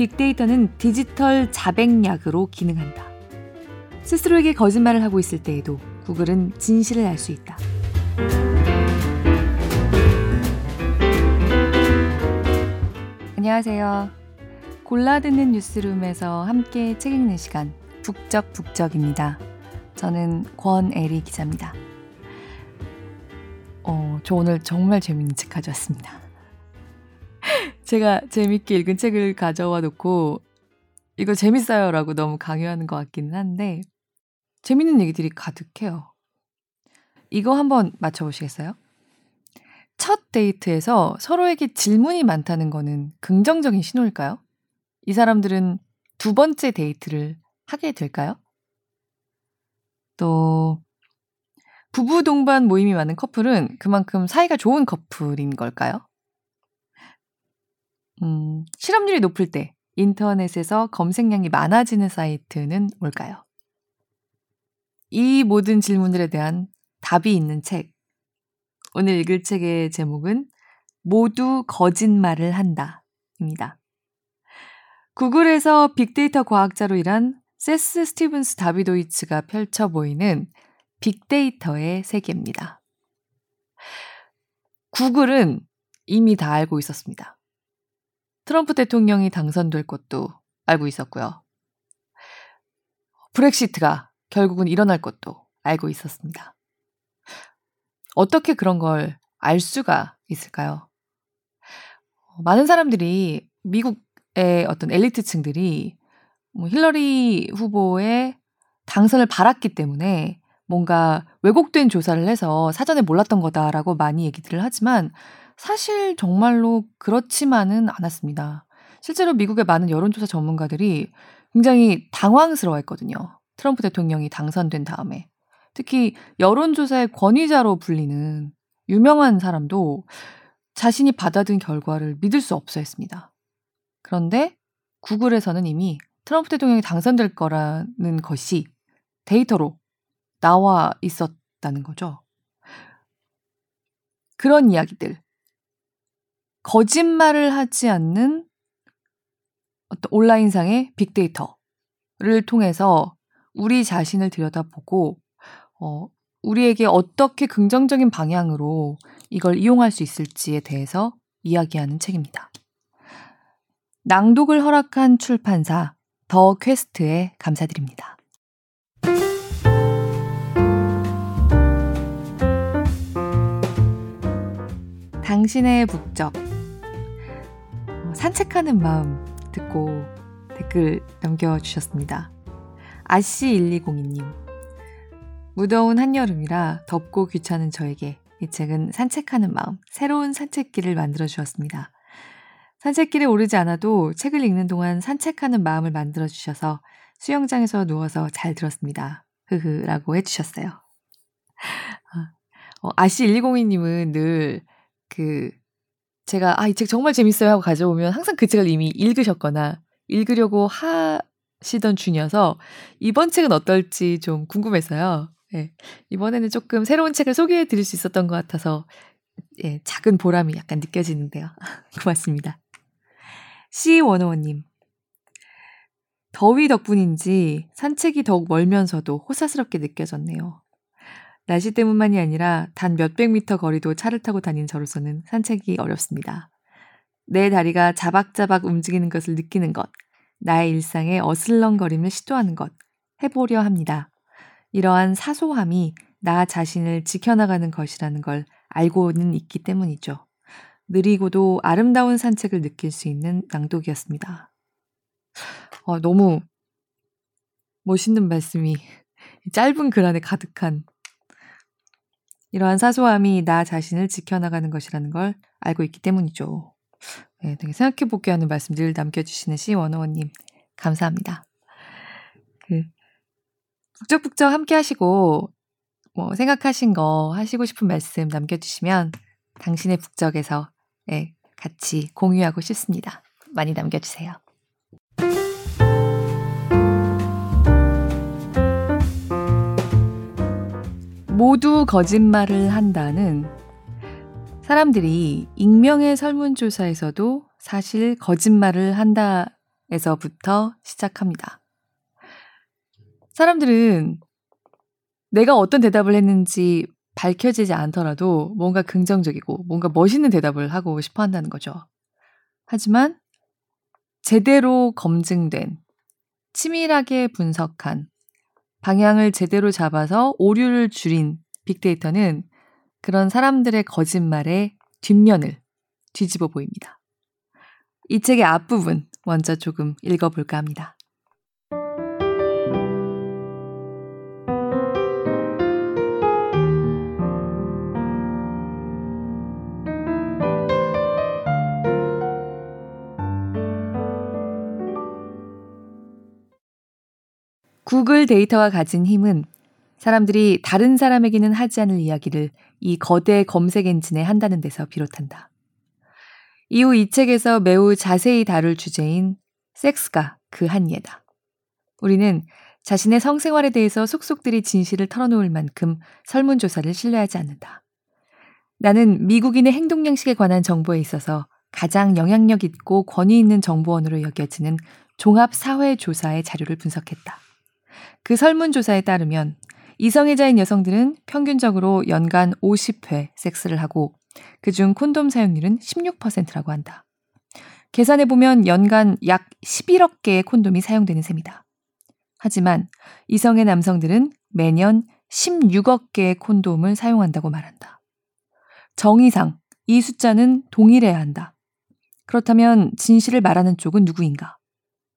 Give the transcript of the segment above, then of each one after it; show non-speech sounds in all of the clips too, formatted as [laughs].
빅데이터는 디지털 자백약으로 기능한다. 스스로에게 거짓말을 하고 있을 때에도 구글은 진실을 알 수 있다. 안녕하세요. 골라 듣는 뉴스룸에서 함께 책 읽는 시간 북적북적입니다. 저는 권애리 기자입니다. 어, 저 오늘 정말 재밌는 책 가져왔습니다. 제가 재밌게 읽은 책을 가져와 놓고 이거 재밌어요 라고 너무 강요하는 것 같기는 한데 재밌는 얘기들이 가득해요. 이거 한번 맞춰보시겠어요? 첫 데이트에서 서로에게 질문이 많다는 거는 긍정적인 신호일까요? 이 사람들은 두 번째 데이트를 하게 될까요? 또, 부부 동반 모임이 많은 커플은 그만큼 사이가 좋은 커플인 걸까요? 음, 실업률이 높을 때 인터넷에서 검색량이 많아지는 사이트는 뭘까요? 이 모든 질문들에 대한 답이 있는 책. 오늘 읽을 책의 제목은 모두 거짓말을 한다. 입니다. 구글에서 빅데이터 과학자로 일한 세스 스티븐스 다비도이츠가 펼쳐 보이는 빅데이터의 세계입니다. 구글은 이미 다 알고 있었습니다. 트럼프 대통령이 당선될 것도 알고 있었고요. 브렉시트가 결국은 일어날 것도 알고 있었습니다. 어떻게 그런 걸 알 수가 있을까요? 많은 사람들이 미국의 어떤 엘리트층들이 뭐 힐러리 후보의 당선을 바랐기 때문에 뭔가 왜곡된 조사를 해서 사전에 몰랐던 거다라고 많이 얘기들을 하지만 사실 정말로 그렇지만은 않았습니다. 실제로 미국의 많은 여론조사 전문가들이 굉장히 당황스러워 했거든요. 트럼프 대통령이 당선된 다음에. 특히 여론조사의 권위자로 불리는 유명한 사람도 자신이 받아든 결과를 믿을 수 없어 했습니다. 그런데 구글에서는 이미 트럼프 대통령이 당선될 거라는 것이 데이터로 나와 있었다는 거죠. 그런 이야기들. 거짓말을 하지 않는 어떤 온라인상의 빅데이터를 통해서 우리 자신을 들여다보고 어, 우리에게 어떻게 긍정적인 방향으로 이걸 이용할 수 있을지에 대해서 이야기하는 책입니다. 낭독을 허락한 출판사 더 퀘스트에 감사드립니다. 당신의 북적 산책하는 마음 듣고 댓글 남겨주셨습니다. 아씨1202님 무더운 한여름이라 덥고 귀찮은 저에게 이 책은 산책하는 마음, 새로운 산책길을 만들어 주었습니다. 산책길에 오르지 않아도 책을 읽는 동안 산책하는 마음을 만들어 주셔서 수영장에서 누워서 잘 들었습니다. 흐흐 라고 해주셨어요. 아, 어, 아씨120님은 늘 그, 제가, 아, 이 책 정말 재밌어요 하고 가져오면 항상 그 책을 이미 읽으셨거나 읽으려고 하시던 중이어서 이번 책은 어떨지 좀 궁금해서요. 예. 이번에는 조금 새로운 책을 소개해 드릴 수 있었던 것 같아서 예, 작은 보람이 약간 느껴지는데요. [laughs] 고맙습니다. C105님. 더위 덕분인지 산책이 더욱 멀면서도 호사스럽게 느껴졌네요. 날씨 때문만이 아니라 단 몇백 미터 거리도 차를 타고 다닌 저로서는 산책이 어렵습니다. 내 다리가 자박자박 움직이는 것을 느끼는 것, 나의 일상에 어슬렁거림을 시도하는 것, 해보려 합니다. 이러한 사소함이 나 자신을 지켜나가는 것이라는 걸 알고는 있기 때문이죠. 느리고도 아름다운 산책을 느낄 수 있는 낭독이었습니다. 어, 너무 멋있는 말씀이 짧은 글 안에 가득한 이러한 사소함이 나 자신을 지켜나가는 것이라는 걸 알고 있기 때문이죠. 네, 되게 생각해보게 하는 말씀 늘 남겨주시는 시원호원님 감사합니다. 그 북적북적 함께 하시고 뭐 생각하신 거 하시고 싶은 말씀 남겨주시면 당신의 북적에서 네, 같이 공유하고 싶습니다. 많이 남겨주세요. 모두 거짓말을 한다는 사람들이 익명의 설문조사에서도 사실 거짓말을 한다는 에서부터 시작합니다. 사람들은 내가 어떤 대답을 했는지 밝혀지지 않더라도 뭔가 긍정적이고 뭔가 멋있는 대답을 하고 싶어 한다는 거죠. 하지만 제대로 검증된, 치밀하게 분석한, 방향을 제대로 잡아서 오류를 줄인 빅데이터는 그런 사람들의 거짓말의 뒷면을 뒤집어 보입니다. 이 책의 앞부분 먼저 조금 읽어볼까 합니다. 구글 데이터가 가진 힘은 사람들이 다른 사람에게는 하지 않을 이야기를 이 거대 검색 엔진에 한다는 데서 비롯한다. 이후 이 책에서 매우 자세히 다룰 주제인 섹스가 그 한 예다. 우리는 자신의 성생활에 대해서 속속들이 진실을 털어놓을 만큼 설문조사를 신뢰하지 않는다. 나는 미국인의 행동 양식에 관한 정보에 있어서 가장 영향력 있고 권위 있는 정보원으로 여겨지는 종합사회조사의 자료를 분석했다. 그 설문조사에 따르면 이성애자인 여성들은 평균적으로 연간 50회 섹스를 하고 그중 콘돔 사용률은 16%라고 한다. 계산해 보면 연간 약 11억 개의 콘돔이 사용되는 셈이다. 하지만 이성의 남성들은 매년 16억 개의 콘돔을 사용한다고 말한다. 정의상 이 숫자는 동일해야 한다. 그렇다면 진실을 말하는 쪽은 누구인가?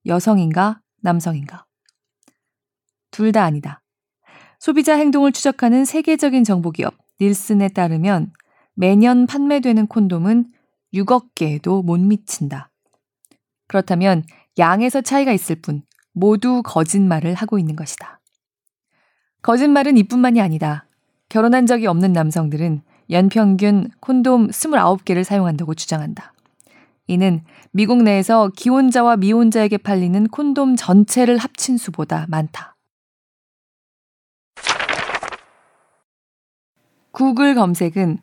여성인가? 남성인가? 둘 다 아니다. 소비자 행동을 추적하는 세계적인 정보기업 닐슨에 따르면 매년 판매되는 콘돔은 6억 개에도 못 미친다. 그렇다면 양에서 차이가 있을 뿐 모두 거짓말을 하고 있는 것이다. 거짓말은 이뿐만이 아니다. 결혼한 적이 없는 남성들은 연평균 콘돔 29개를 사용한다고 주장한다. 이는 미국 내에서 기혼자와 미혼자에게 팔리는 콘돔 전체를 합친 수보다 많다. 구글 검색은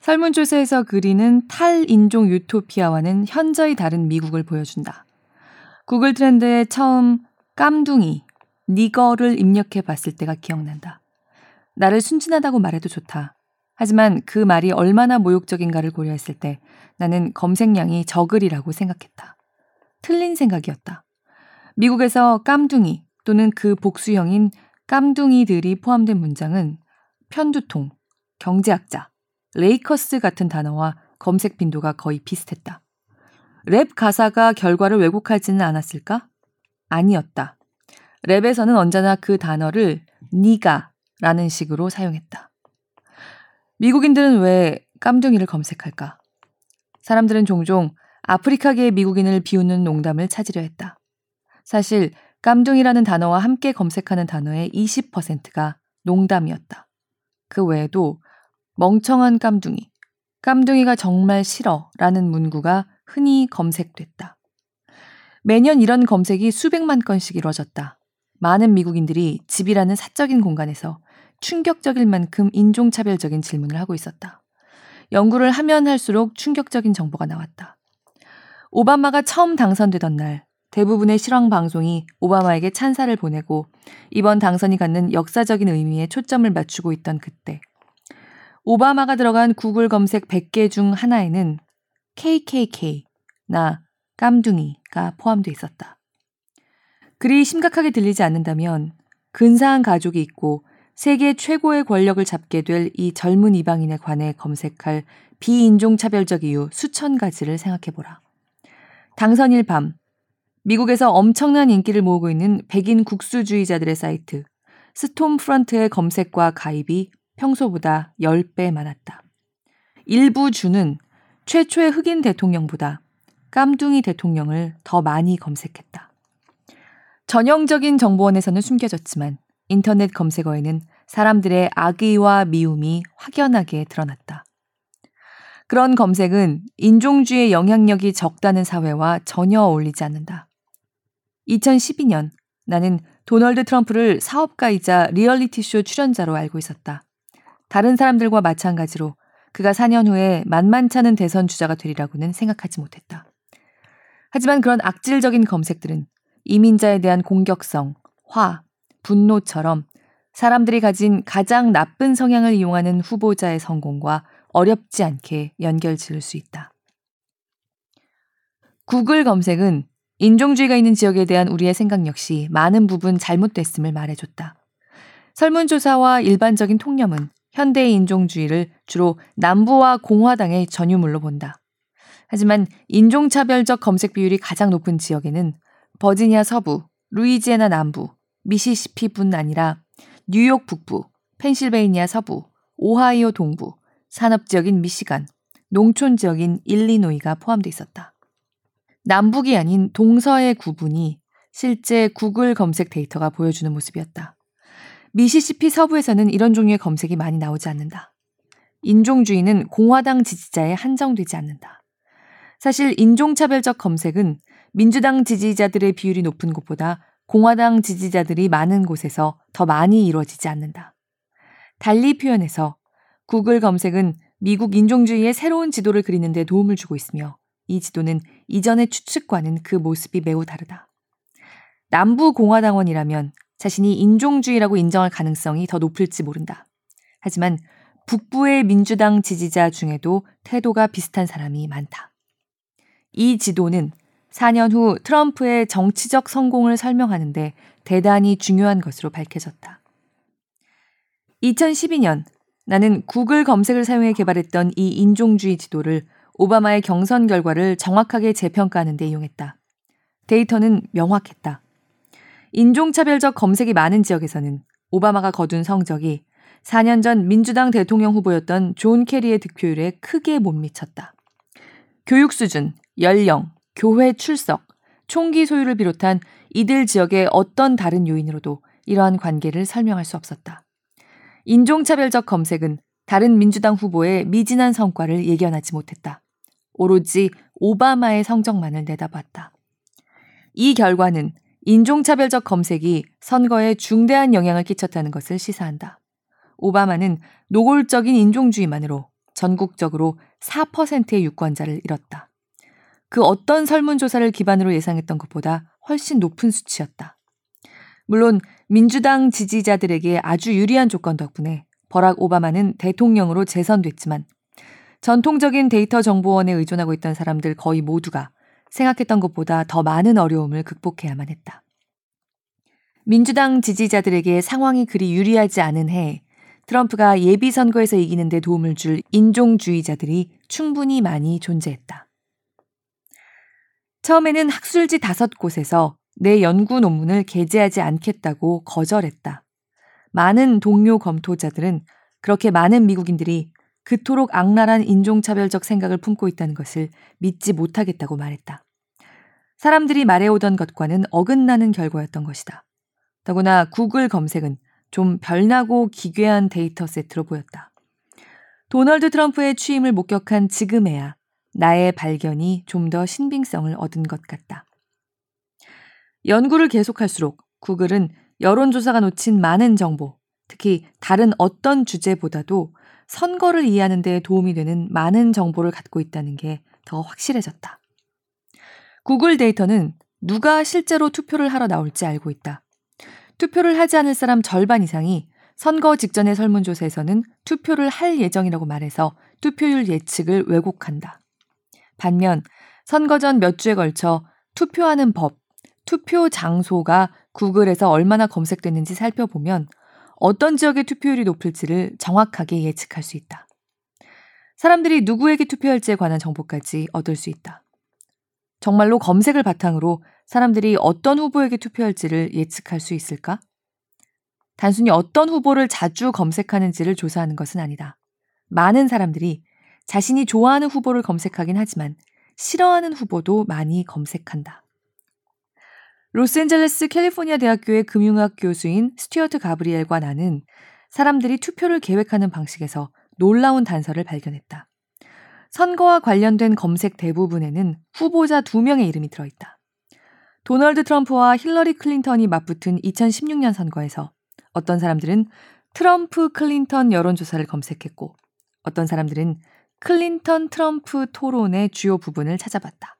설문조사에서 그리는 탈인종 유토피아와는 현저히 다른 미국을 보여준다. 구글 트렌드에 처음 깜둥이, 니거를 입력해 봤을 때가 기억난다. 나를 순진하다고 말해도 좋다. 하지만 그 말이 얼마나 모욕적인가를 고려했을 때 나는 검색량이 적으리라고 생각했다. 틀린 생각이었다. 미국에서 깜둥이 또는 그 복수형인 깜둥이들이 포함된 문장은 편두통, 경제학자, 레이커스 같은 단어와 검색 빈도가 거의 비슷했다. 랩 가사가 결과를 왜곡하지는 않았을까? 아니었다. 랩에서는 언제나 그 단어를 니가 라는 식으로 사용했다. 미국인들은 왜 깜둥이를 검색할까? 사람들은 종종 아프리카계의 미국인을 비웃는 농담을 찾으려 했다. 사실 깜둥이라는 단어와 함께 검색하는 단어의 20%가 농담이었다. 그 외에도 멍청한 깜둥이, 깜둥이가 정말 싫어 라는 문구가 흔히 검색됐다. 매년 이런 검색이 수백만 건씩 이루어졌다. 많은 미국인들이 집이라는 사적인 공간에서 충격적일 만큼 인종차별적인 질문을 하고 있었다. 연구를 하면 할수록 충격적인 정보가 나왔다. 오바마가 처음 당선되던 날, 대부분의 실황 방송이 오바마에게 찬사를 보내고 이번 당선이 갖는 역사적인 의미에 초점을 맞추고 있던 그때, 오바마가 들어간 구글 검색 100개 중 하나에는 KKK, 나, 깜둥이가 포함되어 있었다. 그리 심각하게 들리지 않는다면 근사한 가족이 있고 세계 최고의 권력을 잡게 될 이 젊은 이방인에 관해 검색할 비인종차별적 이유 수천 가지를 생각해보라. 당선일 밤, 미국에서 엄청난 인기를 모으고 있는 백인 국수주의자들의 사이트, 스톰프런트의 검색과 가입이 평소보다 10배 많았다. 일부 주는 최초의 흑인 대통령보다 깜둥이 대통령을 더 많이 검색했다. 전형적인 정보원에서는 숨겨졌지만 인터넷 검색어에는 사람들의 악의와 미움이 확연하게 드러났다. 그런 검색은 인종주의 영향력이 적다는 사회와 전혀 어울리지 않는다. 2012년 나는 도널드 트럼프를 사업가이자 리얼리티쇼 출연자로 알고 있었다. 다른 사람들과 마찬가지로 그가 4년 후에 만만찮은 대선 주자가 되리라고는 생각하지 못했다. 하지만 그런 악질적인 검색들은 이민자에 대한 공격성, 화, 분노처럼 사람들이 가진 가장 나쁜 성향을 이용하는 후보자의 성공과 어렵지 않게 연결 지을 수 있다. 구글 검색은 인종주의가 있는 지역에 대한 우리의 생각 역시 많은 부분 잘못됐음을 말해줬다. 설문조사와 일반적인 통념은 현대의 인종주의를 주로 남부와 공화당의 전유물로 본다. 하지만 인종차별적 검색 비율이 가장 높은 지역에는 버지니아 서부, 루이지애나 남부, 미시시피뿐 아니라 뉴욕 북부, 펜실베이니아 서부, 오하이오 동부, 산업지역인 미시간, 농촌 지역인 일리노이가 포함돼 있었다. 남북이 아닌 동서의 구분이 실제 구글 검색 데이터가 보여주는 모습이었다. 미시시피 서부에서는 이런 종류의 검색이 많이 나오지 않는다. 인종주의는 공화당 지지자에 한정되지 않는다. 사실 인종차별적 검색은 민주당 지지자들의 비율이 높은 곳보다 공화당 지지자들이 많은 곳에서 더 많이 이루어지지 않는다. 달리 표현해서 구글 검색은 미국 인종주의의 새로운 지도를 그리는 데 도움을 주고 있으며 이 지도는 이전의 추측과는 그 모습이 매우 다르다. 남부 공화당원이라면 자신이 인종주의라고 인정할 가능성이 더 높을지 모른다. 하지만 북부의 민주당 지지자 중에도 태도가 비슷한 사람이 많다. 이 지도는 4년 후 트럼프의 정치적 성공을 설명하는데 대단히 중요한 것으로 밝혀졌다. 2012년 나는 구글 검색을 사용해 개발했던 이 인종주의 지도를 오바마의 경선 결과를 정확하게 재평가하는 데 이용했다. 데이터는 명확했다. 인종차별적 검색이 많은 지역에서는 오바마가 거둔 성적이 4년 전 민주당 대통령 후보였던 존 케리의 득표율에 크게 못 미쳤다. 교육 수준, 연령, 교회 출석, 총기 소유를 비롯한 이들 지역의 어떤 다른 요인으로도 이러한 관계를 설명할 수 없었다. 인종차별적 검색은 다른 민주당 후보의 미진한 성과를 예견하지 못했다. 오로지 오바마의 성적만을 내다봤다. 이 결과는 인종차별적 검색이 선거에 중대한 영향을 끼쳤다는 것을 시사한다. 오바마는 노골적인 인종주의만으로 전국적으로 4%의 유권자를 잃었다. 그 어떤 설문조사를 기반으로 예상했던 것보다 훨씬 높은 수치였다. 물론 민주당 지지자들에게 아주 유리한 조건 덕분에 버락 오바마는 대통령으로 재선됐지만 전통적인 데이터 정보원에 의존하고 있던 사람들 거의 모두가 생각했던 것보다 더 많은 어려움을 극복해야만 했다. 민주당 지지자들에게 상황이 그리 유리하지 않은 해에 트럼프가 예비 선거에서 이기는데 도움을 줄 인종주의자들이 충분히 많이 존재했다. 처음에는 학술지 다섯 곳에서 내 연구 논문을 게재하지 않겠다고 거절했다. 많은 동료 검토자들은 그렇게 많은 미국인들이 그토록 악랄한 인종차별적 생각을 품고 있다는 것을 믿지 못하겠다고 말했다. 사람들이 말해오던 것과는 어긋나는 결과였던 것이다. 더구나 구글 검색은 좀 별나고 기괴한 데이터 세트로 보였다. 도널드 트럼프의 취임을 목격한 지금에야 나의 발견이 좀 더 신빙성을 얻은 것 같다. 연구를 계속할수록 구글은 여론조사가 놓친 많은 정보, 특히 다른 어떤 주제보다도 선거를 이해하는 데 도움이 되는 많은 정보를 갖고 있다는 게 더 확실해졌다. 구글 데이터는 누가 실제로 투표를 하러 나올지 알고 있다. 투표를 하지 않을 사람 절반 이상이 선거 직전의 설문조사에서는 투표를 할 예정이라고 말해서 투표율 예측을 왜곡한다. 반면 선거 전 몇 주에 걸쳐 투표하는 법, 투표 장소가 구글에서 얼마나 검색됐는지 살펴보면 어떤 지역의 투표율이 높을지를 정확하게 예측할 수 있다. 사람들이 누구에게 투표할지에 관한 정보까지 얻을 수 있다. 정말로 검색을 바탕으로 사람들이 어떤 후보에게 투표할지를 예측할 수 있을까? 단순히 어떤 후보를 자주 검색하는지를 조사하는 것은 아니다. 많은 사람들이 자신이 좋아하는 후보를 검색하긴 하지만 싫어하는 후보도 많이 검색한다. 로스앤젤레스 캘리포니아 대학교의 금융학 교수인 스튜어트 가브리엘과 나는 사람들이 투표를 계획하는 방식에서 놀라운 단서를 발견했다. 선거와 관련된 검색 대부분에는 후보자 두 명의 이름이 들어있다. 도널드 트럼프와 힐러리 클린턴이 맞붙은 2016년 선거에서 어떤 사람들은 트럼프 클린턴 여론조사를 검색했고 어떤 사람들은 클린턴 트럼프 토론의 주요 부분을 찾아봤다.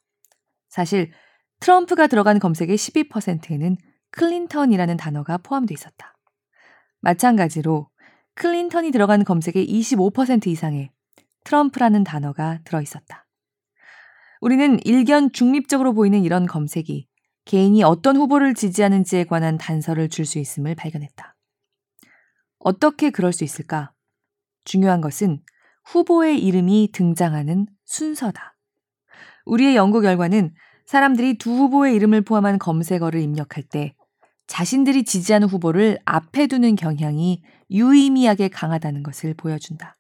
사실 트럼프가 들어간 검색의 12%에는 클린턴이라는 단어가 포함되어 있었다. 마찬가지로 클린턴이 들어간 검색의 25% 이상에 트럼프라는 단어가 들어 있었다. 우리는 일견 중립적으로 보이는 이런 검색이 개인이 어떤 후보를 지지하는지에 관한 단서를 줄 수 있음을 발견했다. 어떻게 그럴 수 있을까? 중요한 것은 후보의 이름이 등장하는 순서다. 우리의 연구 결과는 사람들이 두 후보의 이름을 포함한 검색어를 입력할 때 자신들이 지지하는 후보를 앞에 두는 경향이 유의미하게 강하다는 것을 보여준다.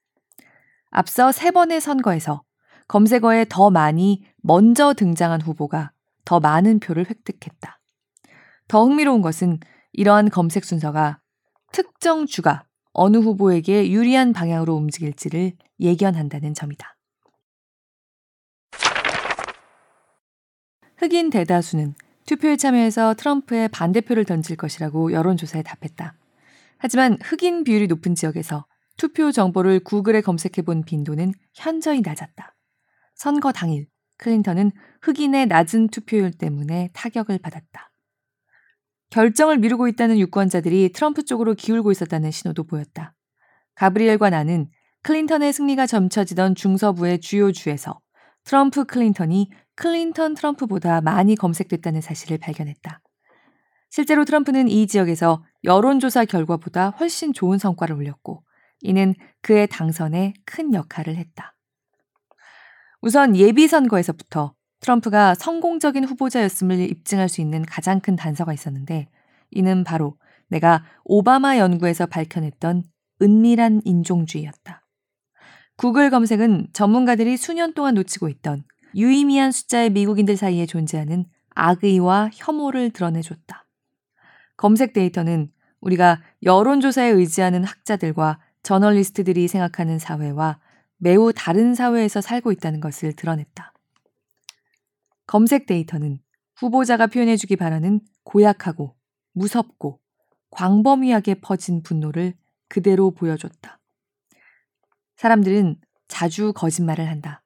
앞서 세 번의 선거에서 검색어에 더 많이 먼저 등장한 후보가 더 많은 표를 획득했다. 더 흥미로운 것은 이러한 검색 순서가 특정 주가 어느 후보에게 유리한 방향으로 움직일지를 예견한다는 점이다. 흑인 대다수는 투표에 참여해서 트럼프의 반대표를 던질 것이라고 여론조사에 답했다. 하지만 흑인 비율이 높은 지역에서 투표 정보를 구글에 검색해 본 빈도는 현저히 낮았다. 선거 당일 클린턴은 흑인의 낮은 투표율 때문에 타격을 받았다. 결정을 미루고 있다는 유권자들이 트럼프 쪽으로 기울고 있었다는 신호도 보였다. 가브리엘과 나는 클린턴의 승리가 점쳐지던 중서부의 주요 주에서 트럼프 클린턴이 클린턴 트럼프보다 많이 검색됐다는 사실을 발견했다. 실제로 트럼프는 이 지역에서 여론조사 결과보다 훨씬 좋은 성과를 올렸고 이는 그의 당선에 큰 역할을 했다. 우선 예비선거에서부터 트럼프가 성공적인 후보자였음을 입증할 수 있는 가장 큰 단서가 있었는데 이는 바로 내가 오바마 연구에서 밝혀냈던 은밀한 인종주의였다. 구글 검색은 전문가들이 수년 동안 놓치고 있던 유의미한 숫자의 미국인들 사이에 존재하는 악의와 혐오를 드러내줬다. 검색 데이터는 우리가 여론조사에 의지하는 학자들과 저널리스트들이 생각하는 사회와 매우 다른 사회에서 살고 있다는 것을 드러냈다. 검색 데이터는 후보자가 표현해주기 바라는 고약하고 무섭고 광범위하게 퍼진 분노를 그대로 보여줬다. 사람들은 자주 거짓말을 한다.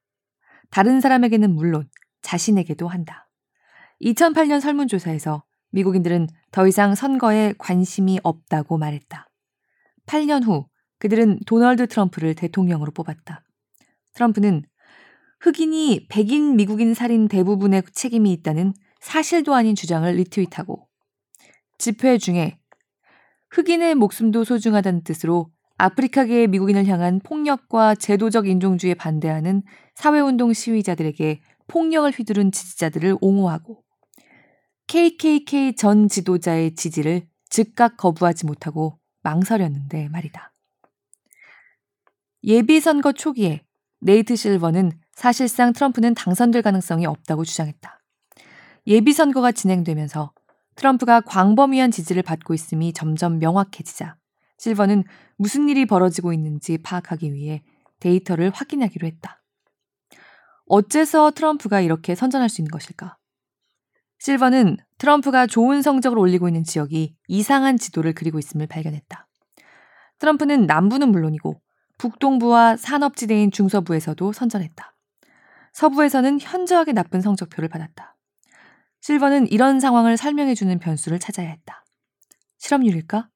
다른 사람에게는 물론 자신에게도 한다. 2008년 설문조사에서 미국인들은 더 이상 선거에 관심이 없다고 말했다. 8년 후 그들은 도널드 트럼프를 대통령으로 뽑았다. 트럼프는 흑인이 백인 미국인 살인 대부분의 책임이 있다는 사실도 아닌 주장을 리트윗하고 집회 중에 흑인의 목숨도 소중하다는 뜻으로 아프리카계의 미국인을 향한 폭력과 제도적 인종주의에 반대하는 사회운동 시위자들에게 폭력을 휘두른 지지자들을 옹호하고 KKK 전 지도자의 지지를 즉각 거부하지 못하고 망설였는데 말이다. 예비선거 초기에 네이트 실버는 사실상 트럼프는 당선될 가능성이 없다고 주장했다. 예비선거가 진행되면서 트럼프가 광범위한 지지를 받고 있음이 점점 명확해지자 실버는 무슨 일이 벌어지고 있는지 파악하기 위해 데이터를 확인하기로 했다. 어째서 트럼프가 이렇게 선전할 수 있는 것일까? 실버는 트럼프가 좋은 성적을 올리고 있는 지역이 이상한 지도를 그리고 있음을 발견했다. 트럼프는 남부는 물론이고 북동부와 산업지대인 중서부에서도 선전했다. 서부에서는 현저하게 나쁜 성적표를 받았다. 실버는 이런 상황을 설명해주는 변수를 찾아야 했다. 실업률일까?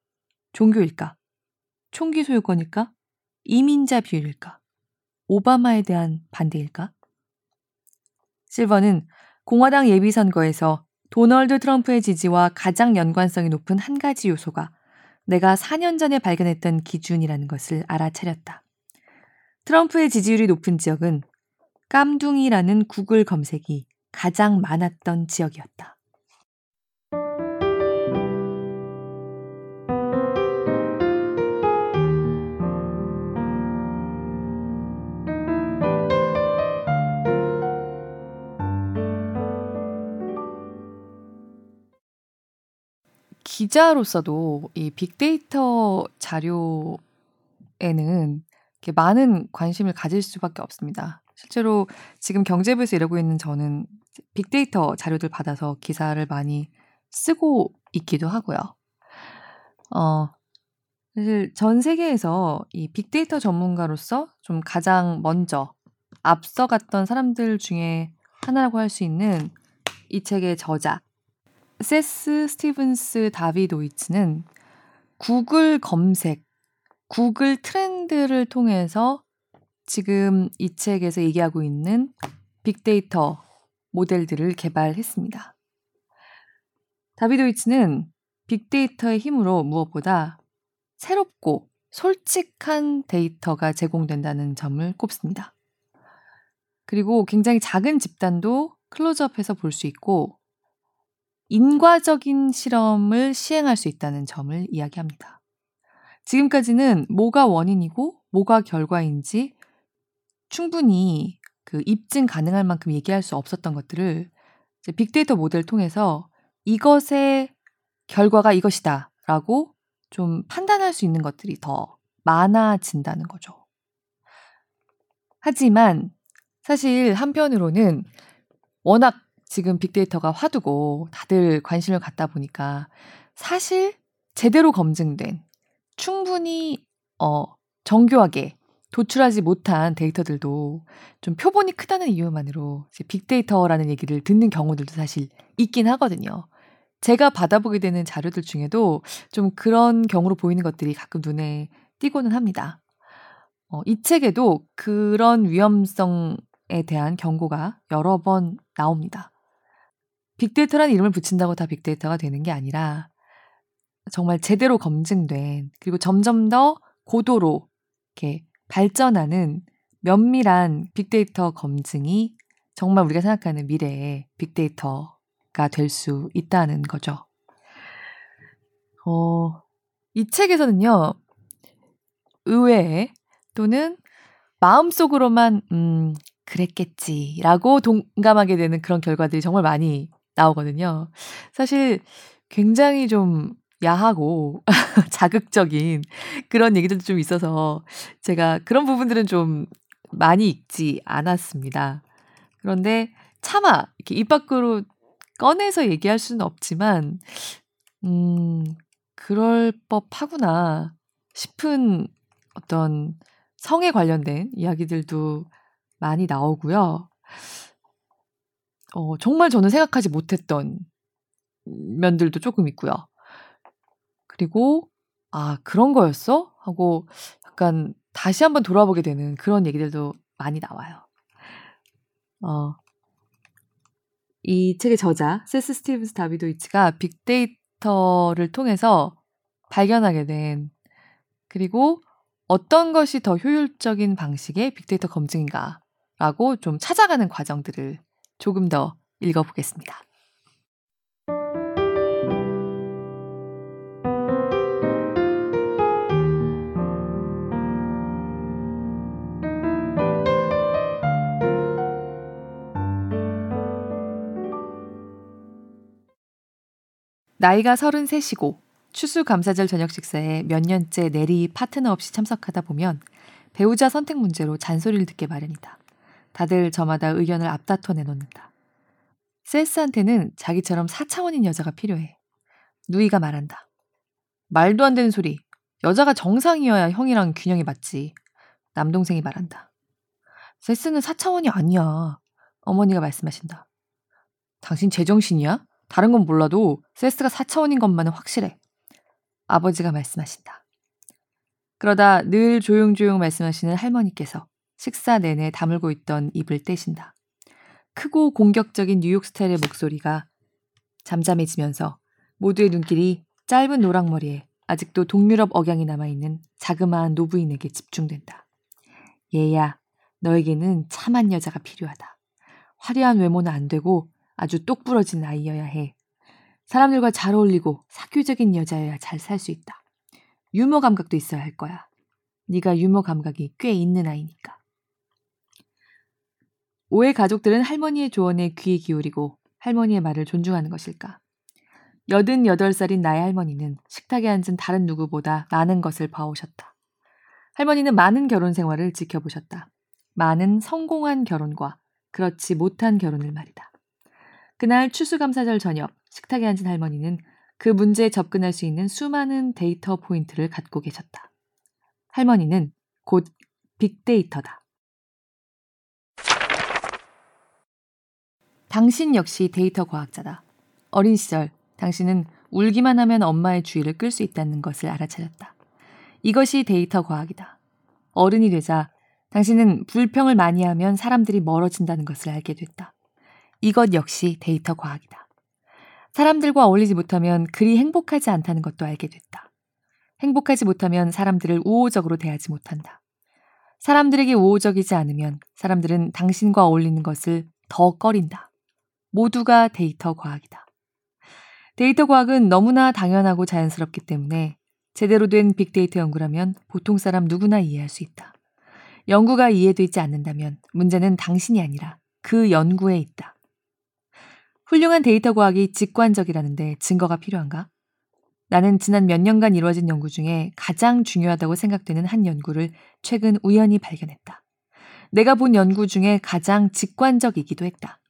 종교일까? 총기 소유권일까? 이민자 비율일까? 오바마에 대한 반대일까? 실버는 공화당 예비선거에서 도널드 트럼프의 지지와 가장 연관성이 높은 한 가지 요소가 내가 4년 전에 발견했던 기준이라는 것을 알아차렸다. 트럼프의 지지율이 높은 지역은 깜둥이라는 구글 검색이 가장 많았던 지역이었다. 기자로서도 이 빅데이터 자료에는 많은 관심을 가질 수밖에 없습니다. 실제로 지금 경제부에서 일하고 있는 저는 빅데이터 자료들 받아서 기사를 많이 쓰고 있기도 하고요. 어, 사실 전 세계에서 이 빅데이터 전문가로서 좀 가장 먼저 앞서갔던 사람들 중에 하나라고 할 수 있는 이 책의 저자 세스 스티븐스 다비도이츠는 구글 검색, 구글 트렌드를 통해서 지금 이 책에서 얘기하고 있는 빅데이터 모델들을 개발했습니다. 다비도이츠는 빅데이터의 힘으로 무엇보다 새롭고 솔직한 데이터가 제공된다는 점을 꼽습니다. 그리고 굉장히 작은 집단도 클로즈업해서 볼 수 있고 인과적인 실험을 시행할 수 있다는 점을 이야기합니다. 지금까지는 뭐가 원인이고 뭐가 결과인지 충분히 그 입증 가능할 만큼 얘기할 수 없었던 것들을 빅데이터 모델을 통해서 이것의 결과가 이것이다 라고 좀 판단할 수 있는 것들이 더 많아진다는 거죠. 하지만 사실 한편으로는 워낙 지금 빅데이터가 화두고 다들 관심을 갖다 보니까 사실 제대로 검증된 충분히 어 정교하게 도출하지 못한 데이터들도 좀 표본이 크다는 이유만으로 빅데이터라는 얘기를 듣는 경우들도 사실 있긴 하거든요. 제가 받아보게 되는 자료들 중에도 좀 그런 경우로 보이는 것들이 가끔 눈에 띄고는 합니다. 어, 이 책에도 그런 위험성에 대한 경고가 여러 번 나옵니다. 빅데이터라는 이름을 붙인다고 다 빅데이터가 되는 게 아니라 정말 제대로 검증된 그리고 점점 더 고도로 이렇게 발전하는 면밀한 빅데이터 검증이 정말 우리가 생각하는 미래의 빅데이터가 될 수 있다는 거죠. 어, 이 책에서는요, 의외에 또는 마음속으로만, 음, 그랬겠지라고 동감하게 되는 그런 결과들이 정말 많이 나오거든요. 사실 굉장히 좀 야하고 [laughs] 자극적인 그런 얘기들도 좀 있어서 제가 그런 부분들은 좀 많이 읽지 않았습니다. 그런데 차마 이렇게 입 밖으로 꺼내서 얘기할 수는 없지만, 음, 그럴 법 하구나 싶은 어떤 성에 관련된 이야기들도 많이 나오고요. 어, 정말 저는 생각하지 못했던 면들도 조금 있고요. 그리고 '아 그런 거였어?' 하고 약간 다시 한번 돌아보게 되는 그런 얘기들도 많이 나와요. 어. 이 책의 저자 세스 스티븐스 다비도이치가 빅데이터를 통해서 발견하게 된 그리고 어떤 것이 더 효율적인 방식의 빅데이터 검증인가라고 좀 찾아가는 과정들을 조금 더 읽어 보겠습니다. 나이가 33이고 추수감사절 저녁 식사에 몇 년째 내리 파트너 없이 참석하다 보면 배우자 선택 문제로 잔소리를 듣게 마련이다. 다들 저마다 의견을 앞다퉈 내놓는다. 세스한테는 자기처럼 4차원인 여자가 필요해. 누이가 말한다. 말도 안 되는 소리. 여자가 정상이어야 형이랑 균형이 맞지. 남동생이 말한다. 세스는 4차원이 아니야. 어머니가 말씀하신다. 당신 제정신이야? 다른 건 몰라도 세스가 4차원인 것만은 확실해. 아버지가 말씀하신다. 그러다 늘 조용조용 말씀하시는 할머니께서 식사 내내 다물고 있던 입을 떼신다. 크고 공격적인 뉴욕 스타일의 목소리가 잠잠해지면서 모두의 눈길이 짧은 노랑머리에 아직도 동유럽 억양이 남아있는 자그마한 노부인에게 집중된다. 얘야, 너에게는 참한 여자가 필요하다. 화려한 외모는 안 되고 아주 똑부러진 아이여야 해. 사람들과 잘 어울리고 사교적인 여자여야 잘 살 수 있다. 유머 감각도 있어야 할 거야. 네가 유머 감각이 꽤 있는 아이니까. 오해 가족들은 할머니의 조언에 귀 기울이고 할머니의 말을 존중하는 것일까? 88살인 나의 할머니는 식탁에 앉은 다른 누구보다 많은 것을 봐오셨다. 할머니는 많은 결혼 생활을 지켜보셨다. 많은 성공한 결혼과 그렇지 못한 결혼을 말이다. 그날 추수감사절 저녁 식탁에 앉은 할머니는 그 문제에 접근할 수 있는 수많은 data point를 갖고 계셨다. 할머니는 곧 빅데이터다. 당신 역시 데이터 과학자다. 어린 시절 당신은 울기만 하면 엄마의 주의를 끌 수 있다는 것을 알아차렸다. 이것이 데이터 과학이다. 어른이 되자 당신은 불평을 많이 하면 사람들이 멀어진다는 것을 알게 됐다. 이것 역시 데이터 과학이다. 사람들과 어울리지 못하면 그리 행복하지 않다는 것도 알게 됐다. 행복하지 못하면 사람들을 우호적으로 대하지 못한다. 사람들에게 우호적이지 않으면 사람들은 당신과 어울리는 것을 더 꺼린다. 모두가 데이터 과학이다. 데이터 과학은 너무나 당연하고 자연스럽기 때문에 제대로 된 빅데이터 연구라면 보통 사람 누구나 이해할 수 있다. 연구가 이해되지 않는다면 문제는 당신이 아니라 그 연구에 있다. 훌륭한 데이터 과학이 직관적이라는 데 증거가 필요한가? 나는 지난 몇 년간 이루어진 연구 중에 가장 중요하다고 생각되는 한 연구를 최근 우연히 발견했다. 내가 본 연구 중에 가장 직관적이기도 했다.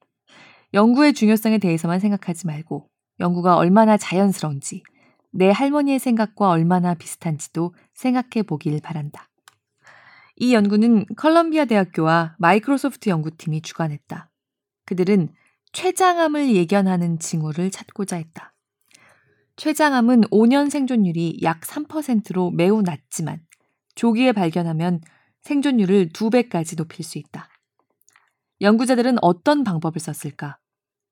연구의 중요성에 대해서만 생각하지 말고 연구가 얼마나 자연스러운지, 내 할머니의 생각과 얼마나 비슷한지도 생각해 보길 바란다. 이 연구는 컬럼비아 대학교와 마이크로소프트 연구팀이 주관했다. 그들은 췌장암을 예견하는 징후를 찾고자 했다. 췌장암은 5년 생존율이 약 3%로 매우 낮지만 조기에 발견하면 생존율을 2배까지 높일 수 있다. 연구자들은 어떤 방법을 썼을까?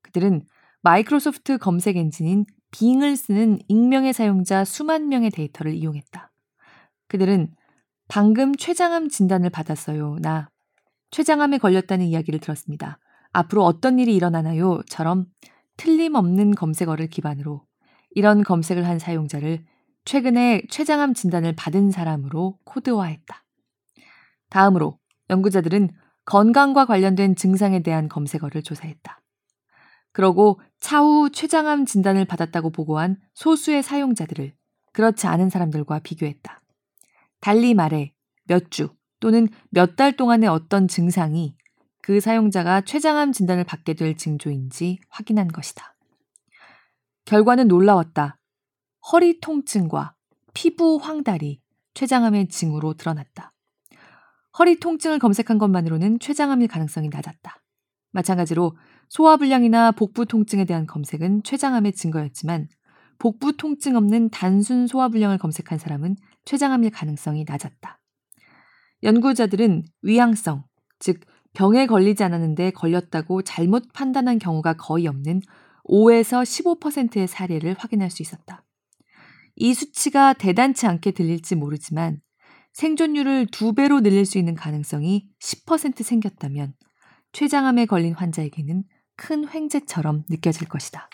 그들은 마이크로소프트 검색 엔진인 빙을 쓰는 익명의 사용자 수만 명의 데이터를 이용했다. 그들은 방금 췌장암 진단을 받았어요. 나 췌장암에 걸렸다는 이야기를 들었습니다. 앞으로 어떤 일이 일어나나요? 처럼 틀림없는 검색어를 기반으로 이런 검색을 한 사용자를 최근에 췌장암 진단을 받은 사람으로 코드화했다. 다음으로 연구자들은 건강과 관련된 증상에 대한 검색어를 조사했다. 그러고 차후 췌장암 진단을 받았다고 보고한 소수의 사용자들을 그렇지 않은 사람들과 비교했다. 달리 말해 몇 주 또는 몇 달 동안의 어떤 증상이 그 사용자가 췌장암 진단을 받게 될 징조인지 확인한 것이다. 결과는 놀라웠다. 허리 통증과 피부 황달이 췌장암의 징후로 드러났다. 허리 통증을 검색한 것만으로는 췌장암일 가능성이 낮았다. 마찬가지로 소화불량이나 복부 통증에 대한 검색은 췌장암의 증거였지만 복부 통증 없는 단순 소화불량을 검색한 사람은 췌장암일 가능성이 낮았다. 연구자들은 위양성, 즉 병에 걸리지 않았는데 걸렸다고 잘못 판단한 경우가 거의 없는 5에서 15%의 사례를 확인할 수 있었다. 이 수치가 대단치 않게 들릴지 모르지만 생존율을 두 배로 늘릴 수 있는 가능성이 10% 생겼다면 췌장암에 걸린 환자에게는 큰 횡재처럼 느껴질 것이다.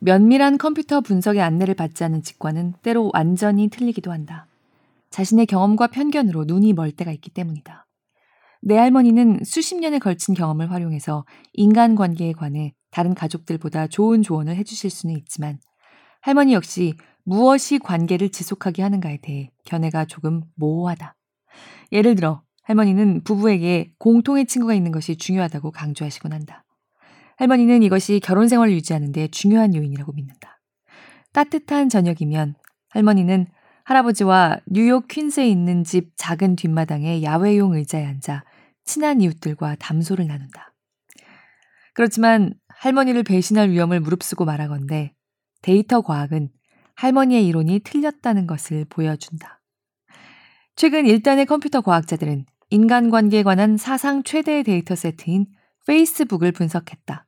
면밀한 컴퓨터 분석의 안내를 받지 않은 직관은 때로 완전히 틀리기도 한다. 자신의 경험과 편견으로 눈이 멀 때가 있기 때문이다. 내 할머니는 수십 년에 걸친 경험을 활용해서 인간관계에 관해 다른 가족들보다 좋은 조언을 해주실 수는 있지만 할머니 역시 무엇이 관계를 지속하게 하는가에 대해 견해가 조금 모호하다. 예를 들어 할머니는 부부에게 공통의 친구가 있는 것이 중요하다고 강조하시곤 한다. 할머니는 이것이 결혼 생활을 유지하는 데 중요한 요인이라고 믿는다. 따뜻한 저녁이면 할머니는 할아버지와 뉴욕 퀸스에 있는 집 작은 뒷마당의 야외용 의자에 앉아 친한 이웃들과 담소를 나눈다. 그렇지만 할머니를 배신할 위험을 무릅쓰고 말하건대 데이터 과학은 할머니의 이론이 틀렸다는 것을 보여준다. 최근 일단의 컴퓨터 과학자들은 인간관계에 관한 사상 최대의 데이터 세트인 페이스북을 분석했다.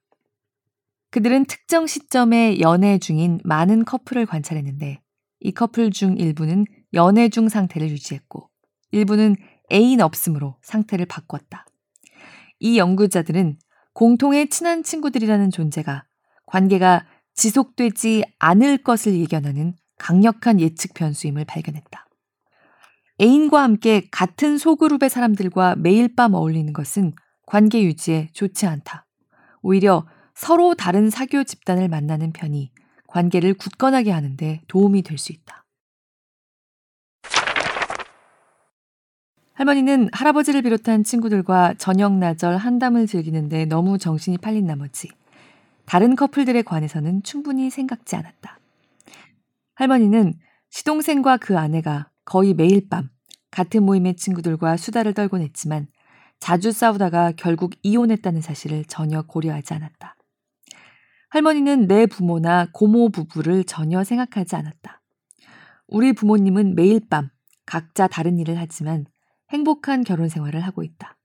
그들은 특정 시점에 연애 중인 많은 커플을 관찰했는데 이 커플 중 일부는 연애 중 상태를 유지했고 일부는 애인 없음으로 상태를 바꿨다. 이 연구자들은 공통의 친한 친구들이라는 존재가 관계가 지속되지 않을 것을 예견하는 강력한 예측 변수임을 발견했다. 애인과 함께 같은 소그룹의 사람들과 매일 밤 어울리는 것은 관계 유지에 좋지 않다. 오히려 서로 다른 사교 집단을 만나는 편이 관계를 굳건하게 하는데 도움이 될 수 있다. 할머니는 할아버지를 비롯한 친구들과 저녁 나절 한담을 즐기는데 너무 정신이 팔린 나머지 다른 커플들에 관해서는 충분히 생각지 않았다. 할머니는 시동생과 그 아내가 거의 매일 밤 같은 모임의 친구들과 수다를 떨곤 했지만 자주 싸우다가 결국 이혼했다는 사실을 전혀 고려하지 않았다. 할머니는 내 부모나 고모 부부를 전혀 생각하지 않았다. 우리 부모님은 매일 밤 각자 다른 일을 하지만 행복한 결혼 생활을 하고 있다.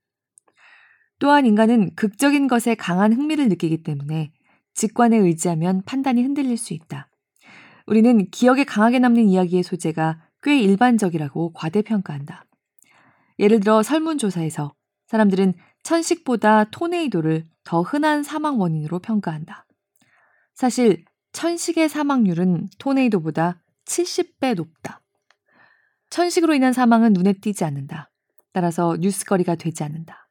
또한 인간은 극적인 것에 강한 흥미를 느끼기 때문에 직관에 의지하면 판단이 흔들릴 수 있다. 우리는 기억에 강하게 남는 이야기의 소재가 꽤 일반적이라고 과대평가한다. 예를 들어 설문조사에서 사람들은 천식보다 토네이도를 더 흔한 사망 원인으로 평가한다. 사실 천식의 사망률은 토네이도보다 70배 높다. 천식으로 인한 사망은 눈에 띄지 않는다. 따라서 뉴스거리가 되지 않는다.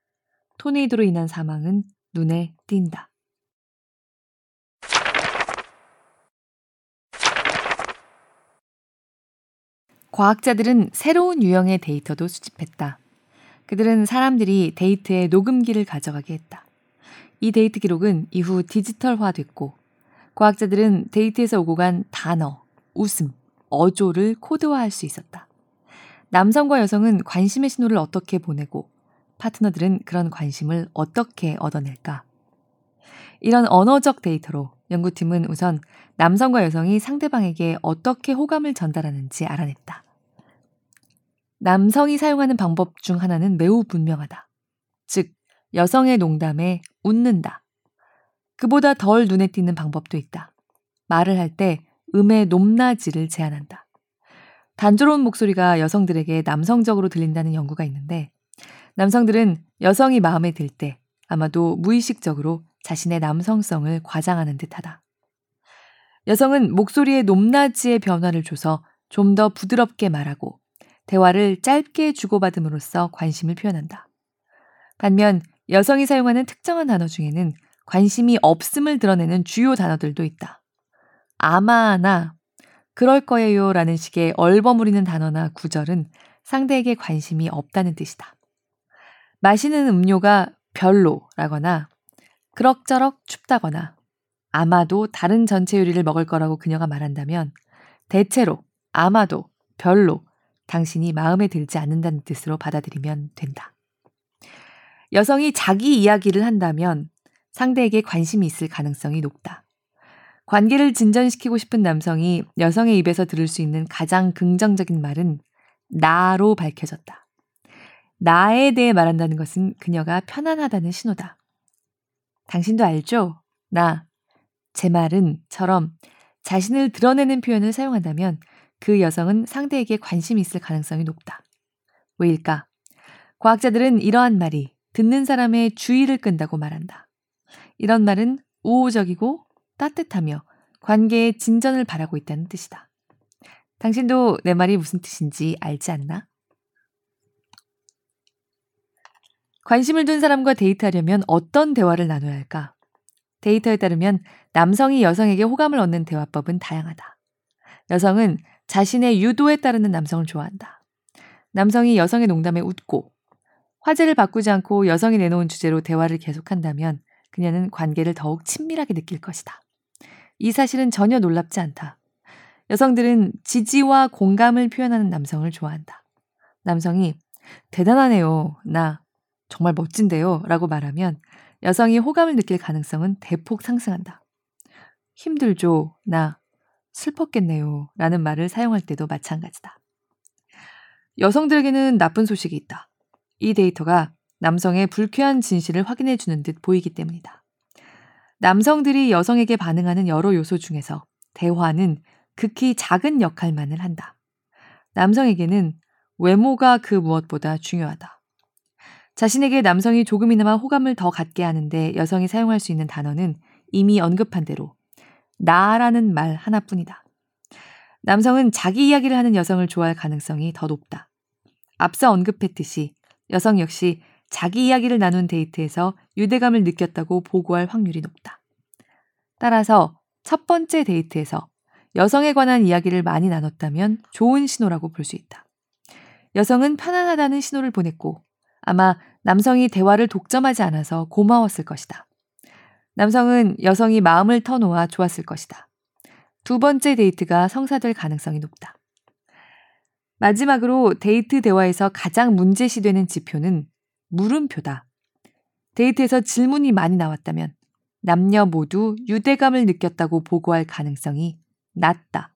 토네이도로 인한 사망은 눈에 띈다. 과학자들은 새로운 유형의 데이터도 수집했다. 그들은 사람들이 데이트에 녹음기를 가져가게 했다. 이 데이트 기록은 이후 디지털화됐고, 과학자들은 데이트에서 오고 간 단어, 웃음, 어조를 코드화할 수 있었다. 남성과 여성은 관심의 신호를 어떻게 보내고, 파트너들은 그런 관심을 어떻게 얻어낼까? 이런 언어적 데이터로 연구팀은 우선 남성과 여성이 상대방에게 어떻게 호감을 전달하는지 알아냈다. 남성이 사용하는 방법 중 하나는 매우 분명하다. 즉, 여성의 농담에 웃는다. 그보다 덜 눈에 띄는 방법도 있다. 말을 할 때 음의 높낮이를 제한한다. 단조로운 목소리가 여성들에게 남성적으로 들린다는 연구가 있는데, 남성들은 여성이 마음에 들 때 아마도 무의식적으로 자신의 남성성을 과장하는 듯하다. 여성은 목소리의 높낮이의 변화를 줘서 좀 더 부드럽게 말하고 대화를 짧게 주고받음으로써 관심을 표현한다. 반면 여성이 사용하는 특정한 단어 중에는 관심이 없음을 드러내는 주요 단어들도 있다. 아마나 그럴 거예요 라는 식의 얼버무리는 단어나 구절은 상대에게 관심이 없다는 뜻이다. 마시는 음료가 별로라거나 그럭저럭 춥다거나 아마도 다른 전체 요리를 먹을 거라고 그녀가 말한다면 대체로 아마도 별로 당신이 마음에 들지 않는다는 뜻으로 받아들이면 된다. 여성이 자기 이야기를 한다면 상대에게 관심이 있을 가능성이 높다. 관계를 진전시키고 싶은 남성이 여성의 입에서 들을 수 있는 가장 긍정적인 말은 나로 밝혀졌다. 나에 대해 말한다는 것은 그녀가 편안하다는 신호다. 당신도 알죠? 나, 제 말은 처럼 자신을 드러내는 표현을 사용한다면 그 여성은 상대에게 관심이 있을 가능성이 높다. 왜일까? 과학자들은 이러한 말이 듣는 사람의 주의를 끈다고 말한다. 이런 말은 우호적이고 따뜻하며 관계의 진전을 바라고 있다는 뜻이다. 당신도 내 말이 무슨 뜻인지 알지 않나? 관심을 둔 사람과 데이트하려면 어떤 대화를 나눠야 할까? 데이터에 따르면 남성이 여성에게 호감을 얻는 대화법은 다양하다. 여성은 자신의 유도에 따르는 남성을 좋아한다. 남성이 여성의 농담에 웃고 화제를 바꾸지 않고 여성이 내놓은 주제로 대화를 계속한다면 그녀는 관계를 더욱 친밀하게 느낄 것이다. 이 사실은 전혀 놀랍지 않다. 여성들은 지지와 공감을 표현하는 남성을 좋아한다. 남성이 대단하네요. 나 정말 멋진데요. 라고 말하면 여성이 호감을 느낄 가능성은 대폭 상승한다. 힘들죠. 나 슬펐겠네요. 라는 말을 사용할 때도 마찬가지다. 여성들에게는 나쁜 소식이 있다. 이 데이터가 남성의 불쾌한 진실을 확인해 주는 듯 보이기 때문이다. 남성들이 여성에게 반응하는 여러 요소 중에서 대화는 극히 작은 역할만을 한다. 남성에게는 외모가 그 무엇보다 중요하다. 자신에게 남성이 조금이나마 호감을 더 갖게 하는데 여성이 사용할 수 있는 단어는 이미 언급한 대로 나라는 말 하나뿐이다. 남성은 자기 이야기를 하는 여성을 좋아할 가능성이 더 높다. 앞서 언급했듯이 여성 역시 자기 이야기를 나눈 데이트에서 유대감을 느꼈다고 보고할 확률이 높다. 따라서 첫 번째 데이트에서 여성에 관한 이야기를 많이 나눴다면 좋은 신호라고 볼 수 있다. 여성은 편안하다는 신호를 보냈고 아마 남성이 대화를 독점하지 않아서 고마웠을 것이다. 남성은 여성이 마음을 터놓아 좋았을 것이다. 두 번째 데이트가 성사될 가능성이 높다. 마지막으로 데이트 대화에서 가장 문제시되는 지표는 물음표다. 데이트에서 질문이 많이 나왔다면 남녀 모두 유대감을 느꼈다고 보고할 가능성이 낮다.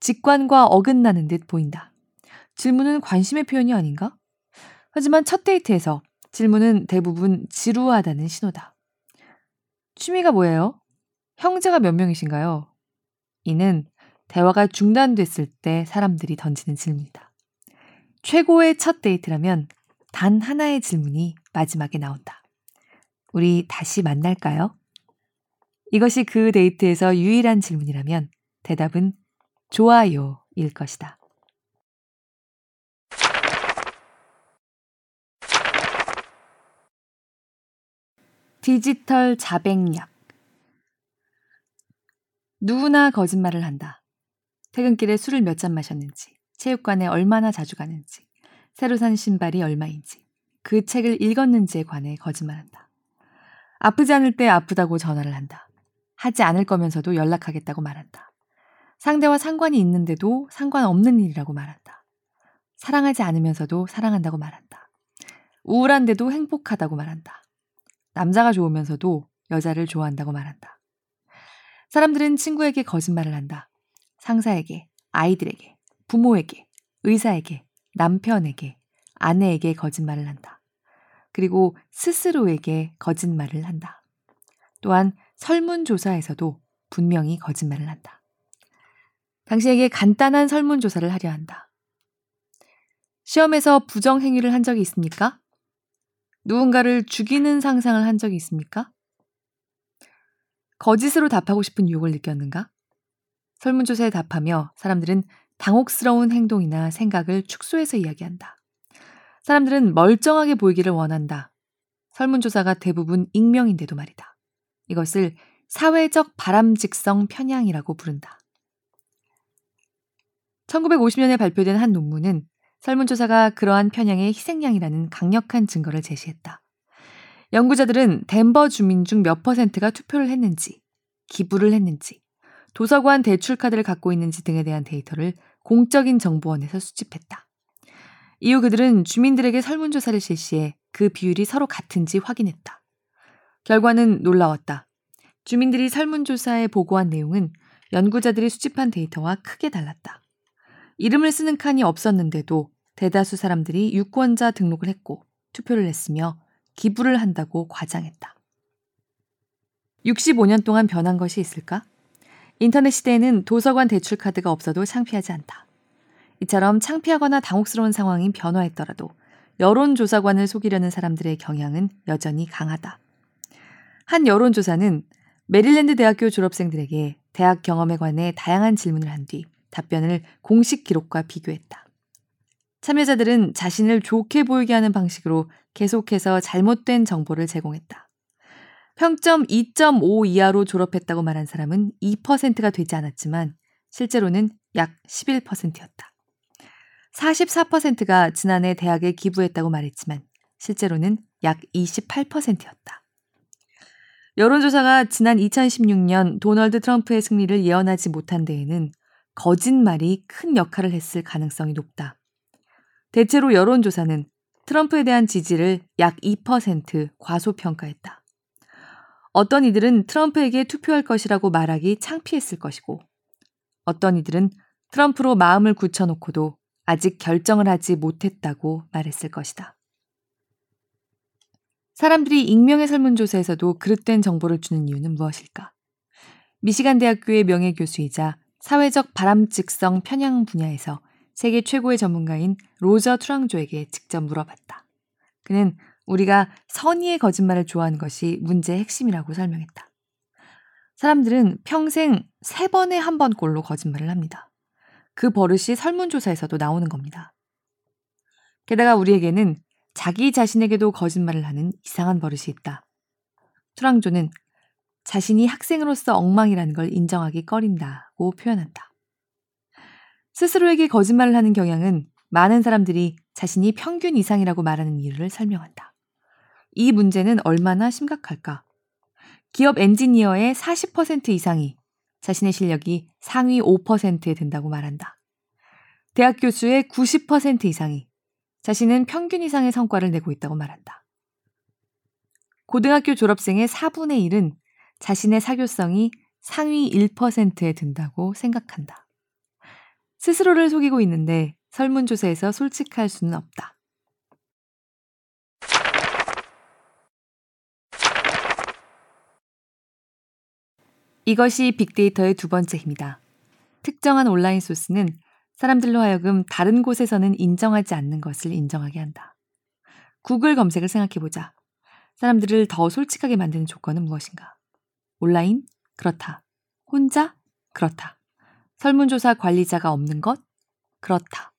직관과 어긋나는 듯 보인다. 질문은 관심의 표현이 아닌가? 하지만 첫 데이트에서 질문은 대부분 지루하다는 신호다. 취미가 뭐예요? 형제가 몇 명이신가요? 이는 대화가 중단됐을 때 사람들이 던지는 질문이다. 최고의 첫 데이트라면 단 하나의 질문이 마지막에 나온다. 우리 다시 만날까요? 이것이 그 데이트에서 유일한 질문이라면 대답은 좋아요일 것이다. 디지털 자백약. 누구나 거짓말을 한다. 퇴근길에 술을 몇 잔 마셨는지, 체육관에 얼마나 자주 가는지, 새로 산 신발이 얼마인지, 그 책을 읽었는지에 관해 거짓말한다. 아프지 않을 때 아프다고 전화를 한다. 하지 않을 거면서도 연락하겠다고 말한다. 상대와 상관이 있는데도 상관없는 일이라고 말한다. 사랑하지 않으면서도 사랑한다고 말한다. 우울한데도 행복하다고 말한다. 남자가 좋으면서도 여자를 좋아한다고 말한다. 사람들은 친구에게 거짓말을 한다. 상사에게, 아이들에게, 부모에게, 의사에게, 남편에게, 아내에게 거짓말을 한다. 그리고 스스로에게 거짓말을 한다. 또한 설문조사에서도 분명히 거짓말을 한다. 당신에게 간단한 설문조사를 하려 한다. 시험에서 부정행위를 한 적이 있습니까? 누군가를 죽이는 상상을 한 적이 있습니까? 거짓으로 답하고 싶은 유혹을 느꼈는가? 설문조사에 답하며 사람들은 당혹스러운 행동이나 생각을 축소해서 이야기한다. 사람들은 멀쩡하게 보이기를 원한다. 설문조사가 대부분 익명인데도 말이다. 이것을 사회적 바람직성 편향이라고 부른다. 1950년에 발표된 한 논문은 설문조사가 그러한 편향의 희생양이라는 강력한 증거를 제시했다. 연구자들은 덴버 주민 중 몇 퍼센트가 투표를 했는지, 기부를 했는지, 도서관 대출카드를 갖고 있는지 등에 대한 데이터를 공적인 정보원에서 수집했다. 이후 그들은 주민들에게 설문조사를 실시해 그 비율이 서로 같은지 확인했다. 결과는 놀라웠다. 주민들이 설문조사에 보고한 내용은 연구자들이 수집한 데이터와 크게 달랐다. 이름을 쓰는 칸이 없었는데도 대다수 사람들이 유권자 등록을 했고 투표를 했으며 기부를 한다고 과장했다. 65년 동안 변한 것이 있을까? 인터넷 시대에는 도서관 대출 카드가 없어도 창피하지 않다. 이처럼 창피하거나 당혹스러운 상황이 변화했더라도 여론조사관을 속이려는 사람들의 경향은 여전히 강하다. 한 여론조사는 메릴랜드 대학교 졸업생들에게 대학 경험에 관해 다양한 질문을 한 뒤 답변을 공식 기록과 비교했다. 참여자들은 자신을 좋게 보이게 하는 방식으로 계속해서 잘못된 정보를 제공했다. 평점 2.5 이하로 졸업했다고 말한 사람은 2%가 되지 않았지만 실제로는 약 11%였다. 44%가 지난해 대학에 기부했다고 말했지만 실제로는 약 28%였다. 여론조사가 지난 2016년 도널드 트럼프의 승리를 예언하지 못한 데에는 거짓말이 큰 역할을 했을 가능성이 높다. 대체로 여론조사는 트럼프에 대한 지지를 약 2% 과소평가했다. 어떤 이들은 트럼프에게 투표할 것이라고 말하기 창피했을 것이고, 어떤 이들은 트럼프로 마음을 굳혀놓고도 아직 결정을 하지 못했다고 말했을 것이다. 사람들이 익명의 설문조사에서도 그릇된 정보를 주는 이유는 무엇일까? 미시간 대학교의 명예교수이자 사회적 바람직성 편향 분야에서 세계 최고의 전문가인 로저 트랑조에게 직접 물어봤다. 그는 우리가 선의의 거짓말을 좋아하는 것이 문제의 핵심이라고 설명했다. 사람들은 평생 세 번에 한 번꼴로 거짓말을 합니다. 그 버릇이 설문조사에서도 나오는 겁니다. 게다가 우리에게는 자기 자신에게도 거짓말을 하는 이상한 버릇이 있다. 투랑조는 자신이 학생으로서 엉망이라는 걸 인정하기 꺼린다고 표현한다. 스스로에게 거짓말을 하는 경향은 많은 사람들이 자신이 평균 이상이라고 말하는 이유를 설명한다. 이 문제는 얼마나 심각할까? 기업 엔지니어의 40% 이상이 자신의 실력이 상위 5%에 든다고 말한다. 대학 교수의 90% 이상이 자신은 평균 이상의 성과를 내고 있다고 말한다. 고등학교 졸업생의 4분의 1은 자신의 사교성이 상위 1%에 든다고 생각한다. 스스로를 속이고 있는데 설문조사에서 솔직할 수는 없다. 이것이 빅데이터의 두 번째 힘이다. 특정한 온라인 소스는 사람들로 하여금 다른 곳에서는 인정하지 않는 것을 인정하게 한다. 구글 검색을 생각해보자. 사람들을 더 솔직하게 만드는 조건은 무엇인가? 온라인? 그렇다. 혼자? 그렇다. 설문조사 관리자가 없는 것? 그렇다.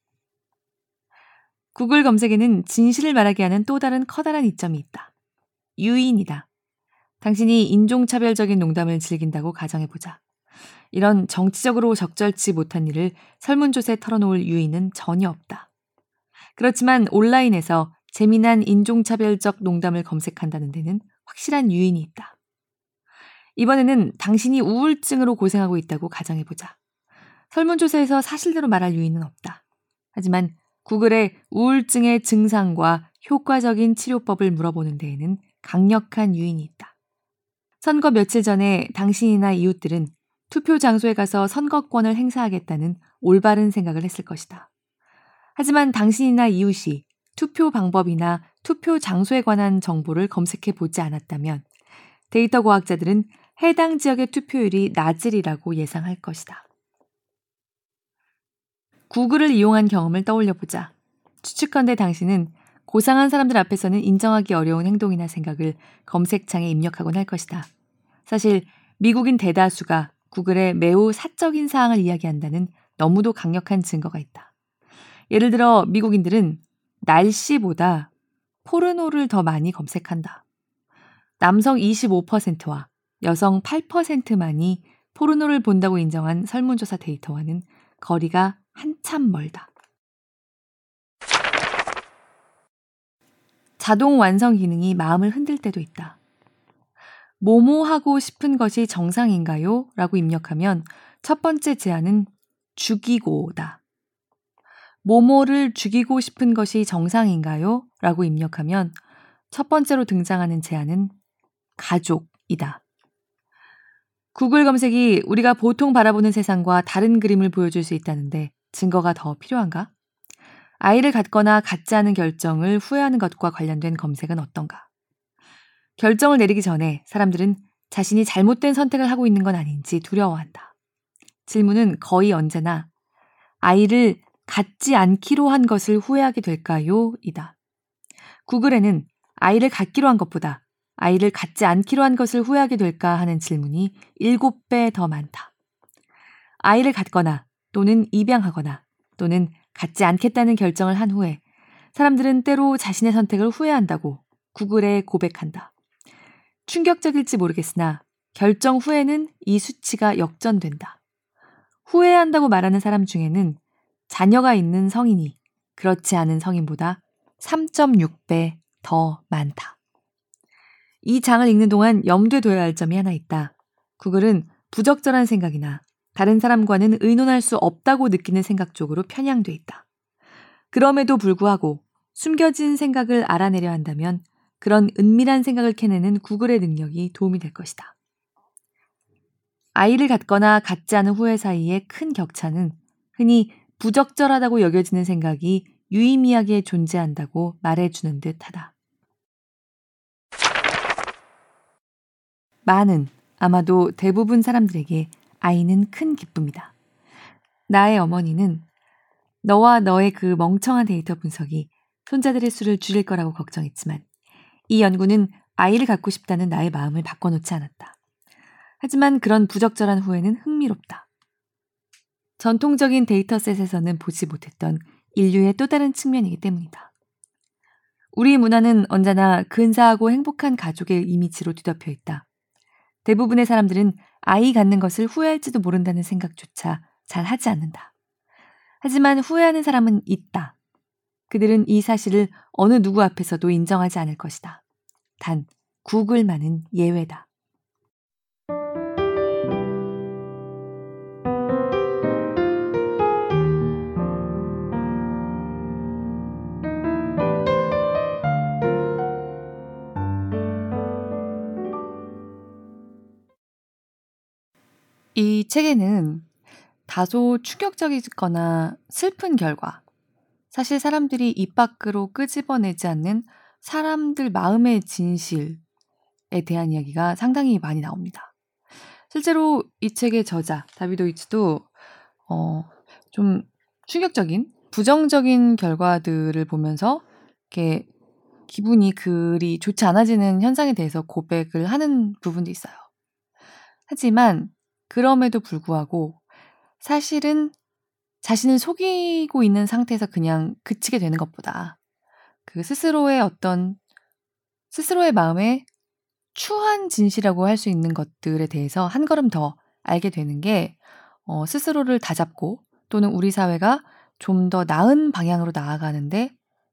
구글 검색에는 진실을 말하게 하는 또 다른 커다란 이점이 있다. 유인이다. 당신이 인종차별적인 농담을 즐긴다고 가정해보자. 이런 정치적으로 적절치 못한 일을 설문조사에 털어놓을 유인은 전혀 없다. 그렇지만 온라인에서 재미난 인종차별적 농담을 검색한다는 데는 확실한 유인이 있다. 이번에는 당신이 우울증으로 고생하고 있다고 가정해보자. 설문조사에서 사실대로 말할 유인은 없다. 하지만 구글의 우울증의 증상과 효과적인 치료법을 물어보는 데에는 강력한 유인이 있다. 선거 며칠 전에 당신이나 이웃들은 투표 장소에 가서 선거권을 행사하겠다는 올바른 생각을 했을 것이다. 하지만 당신이나 이웃이 투표 방법이나 투표 장소에 관한 정보를 검색해 보지 않았다면 데이터 과학자들은 해당 지역의 투표율이 낮으리라고 예상할 것이다. 구글을 이용한 경험을 떠올려 보자. 추측컨대 당신은 고상한 사람들 앞에서는 인정하기 어려운 행동이나 생각을 검색창에 입력하곤 할 것이다. 사실 미국인 대다수가 구글에 매우 사적인 사항을 이야기한다는 너무도 강력한 증거가 있다. 예를 들어 미국인들은 날씨보다 포르노를 더 많이 검색한다. 남성 25%와 여성 8%만이 포르노를 본다고 인정한 설문조사 데이터와는 거리가 한참 멀다. 자동 완성 기능이 마음을 흔들 때도 있다. 뭐뭐 하고 싶은 것이 정상인가요? 라고 입력하면 첫 번째 제안은 죽이고다. 뭐뭐를 죽이고 싶은 것이 정상인가요? 라고 입력하면 첫 번째로 등장하는 제안은 가족이다. 구글 검색이 우리가 보통 바라보는 세상과 다른 그림을 보여줄 수 있다는데 증거가 더 필요한가? 아이를 갖거나 갖지 않은 결정을 후회하는 것과 관련된 검색은 어떤가? 결정을 내리기 전에 사람들은 자신이 잘못된 선택을 하고 있는 건 아닌지 두려워한다. 질문은 거의 언제나 아이를 갖지 않기로 한 것을 후회하게 될까요? 이다. 구글에는 아이를 갖기로 한 것보다 아이를 갖지 않기로 한 것을 후회하게 될까 하는 질문이 7배 더 많다. 아이를 갖거나 또는 입양하거나 또는 갖지 않겠다는 결정을 한 후에 사람들은 때로 자신의 선택을 후회한다고 구글에 고백한다. 충격적일지 모르겠으나 결정 후에는 이 수치가 역전된다. 후회한다고 말하는 사람 중에는 자녀가 있는 성인이 그렇지 않은 성인보다 3.6배 더 많다. 이 장을 읽는 동안 염두에 둬야 할 점이 하나 있다. 구글은 부적절한 생각이나 다른 사람과는 의논할 수 없다고 느끼는 생각 쪽으로 편향돼 있다. 그럼에도 불구하고 숨겨진 생각을 알아내려 한다면 그런 은밀한 생각을 캐내는 구글의 능력이 도움이 될 것이다. 아이를 갖거나 갖지 않은 후회 사이의 큰 격차는 흔히 부적절하다고 여겨지는 생각이 유의미하게 존재한다고 말해주는 듯 하다. 많은, 아마도 대부분 사람들에게 아이는 큰 기쁨이다. 나의 어머니는 너와 너의 그 멍청한 데이터 분석이 손자들의 수를 줄일 거라고 걱정했지만 이 연구는 아이를 갖고 싶다는 나의 마음을 바꿔놓지 않았다. 하지만 그런 부적절한 후회는 흥미롭다. 전통적인 데이터셋에서는 보지 못했던 인류의 또 다른 측면이기 때문이다. 우리 문화는 언제나 근사하고 행복한 가족의 이미지로 뒤덮여 있다. 대부분의 사람들은 아이 갖는 것을 후회할지도 모른다는 생각조차 잘 하지 않는다. 하지만 후회하는 사람은 있다. 그들은 이 사실을 어느 누구 앞에서도 인정하지 않을 것이다. 단, 구글만은 예외다. 책에는 다소 충격적이거나 슬픈 결과, 사실 사람들이 입 밖으로 끄집어내지 않는 사람들 마음의 진실에 대한 이야기가 상당히 많이 나옵니다. 실제로 이 책의 저자 다비도이츠도 어, 좀 충격적인 부정적인 결과들을 보면서 이렇게 기분이 그리 좋지 않아지는 현상에 대해서 고백을 하는 부분도 있어요. 하지만 그럼에도 불구하고 사실은 자신을 속이고 있는 상태에서 그냥 그치게 되는 것보다 그 스스로의 어떤 스스로의 마음에 추한 진실이라고 할 수 있는 것들에 대해서 한 걸음 더 알게 되는 게 어, 스스로를 다잡고 또는 우리 사회가 좀 더 나은 방향으로 나아가는데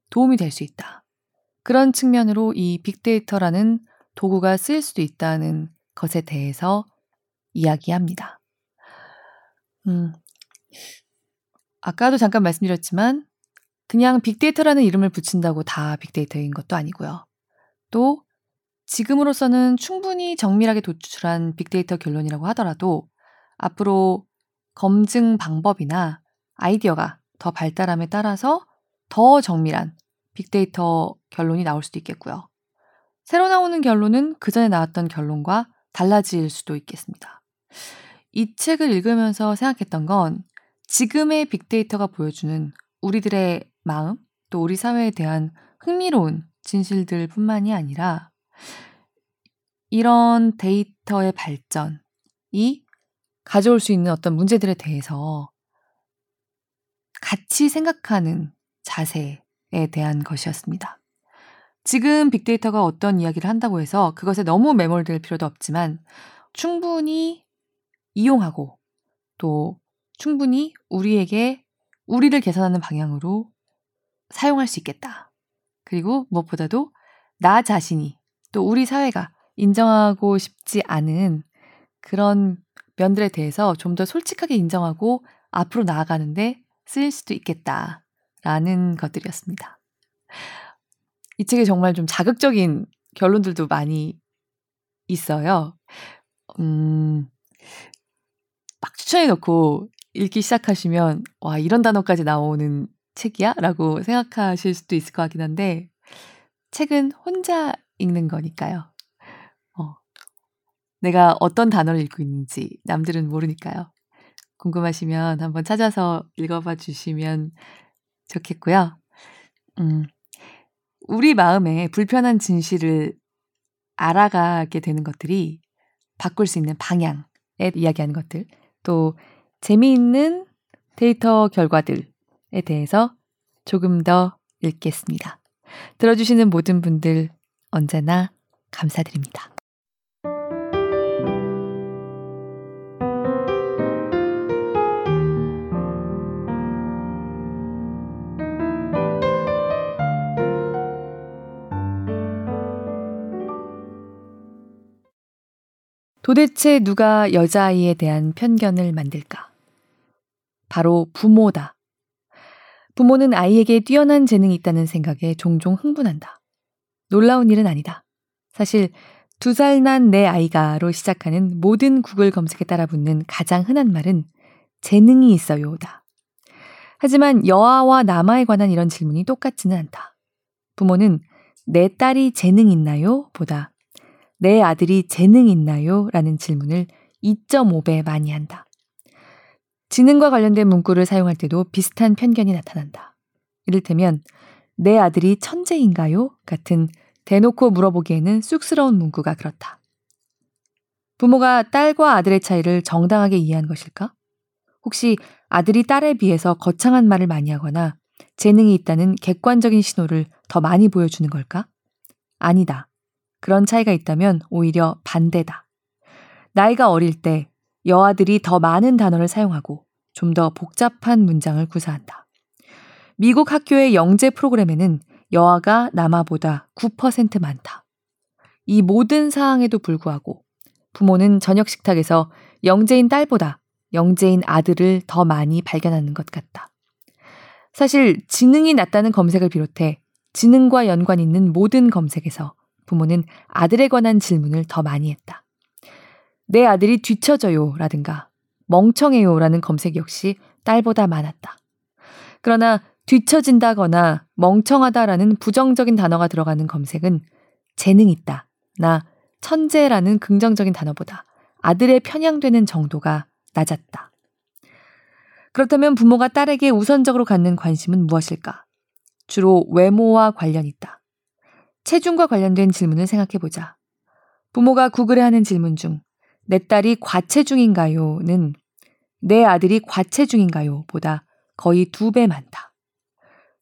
도움이 될 수 있다. 그런 측면으로 이 빅데이터라는 도구가 쓰일 수도 있다는 것에 대해서 이야기합니다. 음, 아까도 잠깐 말씀드렸지만 그냥 빅데이터라는 이름을 붙인다고 다 빅데이터인 것도 아니고요. 또 지금으로서는 충분히 정밀하게 도출한 빅데이터 결론이라고 하더라도 앞으로 검증 방법이나 아이디어가 더 발달함에 따라서 더 정밀한 빅데이터 결론이 나올 수도 있겠고요. 새로 나오는 결론은 그 전에 나왔던 결론과 달라질 수도 있겠습니다. 이 책을 읽으면서 생각했던 건 지금의 빅데이터가 보여주는 우리들의 마음, 또 우리 사회에 대한 흥미로운 진실들 뿐만이 아니라 이런 데이터의 발전이 가져올 수 있는 어떤 문제들에 대해서 같이 생각하는 자세에 대한 것이었습니다. 지금 빅데이터가 어떤 이야기를 한다고 해서 그것에 너무 매몰될 필요도 없지만 충분히 이용하고 또 충분히 우리에게 우리를 개선하는 방향으로 사용할 수 있겠다. 그리고 무엇보다도 나 자신이 또 우리 사회가 인정하고 싶지 않은 그런 면들에 대해서 좀 더 솔직하게 인정하고 앞으로 나아가는데 쓰일 수도 있겠다라는 것들이었습니다. 이 책에 정말 좀 자극적인 결론들도 많이 있어요. 음, 막 추천해놓고 읽기 시작하시면, 와, 이런 단어까지 나오는 책이야? 라고 생각하실 수도 있을 것 같긴 한데, 책은 혼자 읽는 거니까요. 어, 내가 어떤 단어를 읽고 있는지 남들은 모르니까요. 궁금하시면 한번 찾아서 읽어봐 주시면 좋겠고요. 음, 우리 마음에 불편한 진실을 알아가게 되는 것들이 바꿀 수 있는 방향에 이야기하는 것들, 또 재미있는 데이터 결과들에 대해서 조금 더 읽겠습니다. 들어주시는 모든 분들 언제나 감사드립니다. 도대체 누가 여자아이에 대한 편견을 만들까? 바로 부모다. 부모는 아이에게 뛰어난 재능이 있다는 생각에 종종 흥분한다. 놀라운 일은 아니다. 사실 두 살 난 내 아이가로 시작하는 모든 구글 검색에 따라 붙는 가장 흔한 말은 재능이 있어요다. 하지만 여아와 남아에 관한 이런 질문이 똑같지는 않다. 부모는 내 딸이 재능 있나요? 보다 내 아들이 재능 있나요? 라는 질문을 2.5배 많이 한다. 지능과 관련된 문구를 사용할 때도 비슷한 편견이 나타난다. 이를테면, 내 아들이 천재인가요? 같은 대놓고 물어보기에는 쑥스러운 문구가 그렇다. 부모가 딸과 아들의 차이를 정당하게 이해한 것일까? 혹시 아들이 딸에 비해서 거창한 말을 많이 하거나 재능이 있다는 객관적인 신호를 더 많이 보여주는 걸까? 아니다. 그런 차이가 있다면 오히려 반대다. 나이가 어릴 때 여아들이 더 많은 단어를 사용하고 좀 더 복잡한 문장을 구사한다. 미국 학교의 영재 프로그램에는 여아가 남아보다 9% 많다. 이 모든 사항에도 불구하고 부모는 저녁 식탁에서 영재인 딸보다 영재인 아들을 더 많이 발견하는 것 같다. 사실 지능이 낮다는 검색을 비롯해 지능과 연관 있는 모든 검색에서 부모는 아들에 관한 질문을 더 많이 했다. 내 아들이 뒤처져요 라든가 멍청해요 라는 검색 역시 딸보다 많았다. 그러나 뒤처진다거나 멍청하다라는 부정적인 단어가 들어가는 검색은 재능 있다, 나 천재라는 긍정적인 단어보다 아들의 편향되는 정도가 낮았다. 그렇다면 부모가 딸에게 우선적으로 갖는 관심은 무엇일까? 주로 외모와 관련 있다. 체중과 관련된 질문을 생각해 보자. 부모가 구글에 하는 질문 중, 내 딸이 과체중인가요?는 내 아들이 과체중인가요? 보다 거의 두 배 많다.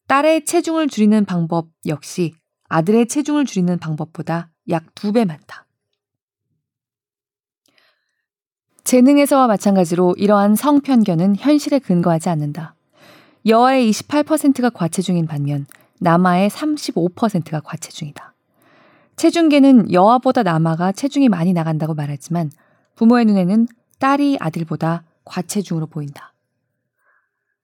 딸의 체중을 줄이는 방법 역시 아들의 체중을 줄이는 방법보다 약 두 배 많다. 재능에서와 마찬가지로 이러한 성편견은 현실에 근거하지 않는다. 여아의 28%가 과체중인 반면 남아의 35%가 과체중이다. 체중계는 여아보다 남아가 체중이 많이 나간다고 말하지만 부모의 눈에는 딸이 아들보다 과체중으로 보인다.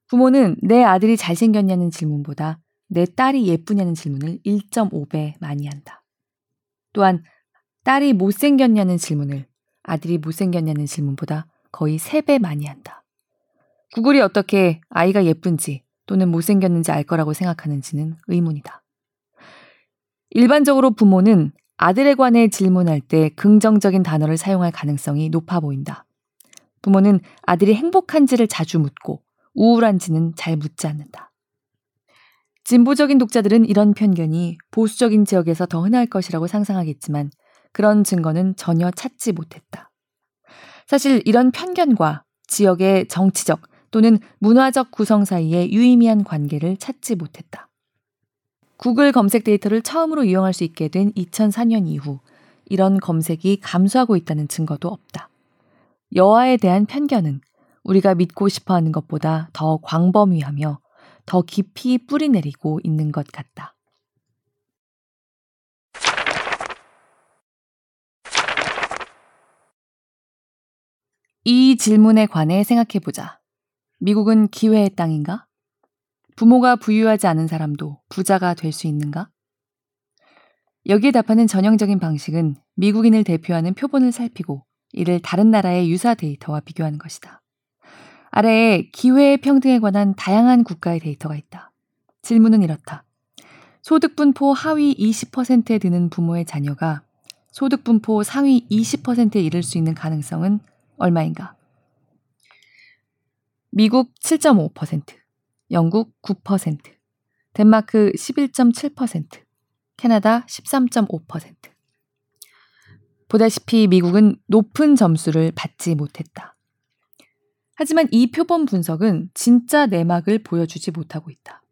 부모는 내 아들이 잘생겼냐는 질문보다 내 딸이 예쁘냐는 질문을 1.5배 많이 한다. 또한 딸이 못생겼냐는 질문을 아들이 못생겼냐는 질문보다 거의 3배 많이 한다. 구글이 어떻게 아이가 예쁜지 또는 못생겼는지 알 거라고 생각하는지는 의문이다. 일반적으로 부모는 아들에 관해 질문할 때 긍정적인 단어를 사용할 가능성이 높아 보인다. 부모는 아들이 행복한지를 자주 묻고 우울한지는 잘 묻지 않는다. 진보적인 독자들은 이런 편견이 보수적인 지역에서 더 흔할 것이라고 상상하겠지만 그런 증거는 전혀 찾지 못했다. 사실 이런 편견과 지역의 정치적 또는 문화적 구성 사이에 유의미한 관계를 찾지 못했다. 구글 검색 데이터를 처음으로 이용할 수 있게 된 2004년 이후 이런 검색이 감소하고 있다는 증거도 없다. 여아에 대한 편견은 우리가 믿고 싶어 하는 것보다 더 광범위하며 더 깊이 뿌리 내리고 있는 것 같다. 이 질문에 관해 생각해 보자. 미국은 기회의 땅인가? 부모가 부유하지 않은 사람도 부자가 될 수 있는가? 여기에 답하는 전형적인 방식은 미국인을 대표하는 표본을 살피고 이를 다른 나라의 유사 데이터와 비교하는 것이다. 아래에 기회의 평등에 관한 다양한 국가의 데이터가 있다. 질문은 이렇다. 소득 분포 하위 20%에 드는 부모의 자녀가 소득 분포 상위 20%에 이를 수 있는 가능성은 얼마인가? 미국 7.5%, 영국 9%, 덴마크 11.7%, 캐나다 13.5%. 보다시피 미국은 높은 점수를 받지 못했다. 하지만 이 표본 분석은 진짜 내막을 보여주지 못하고 있다.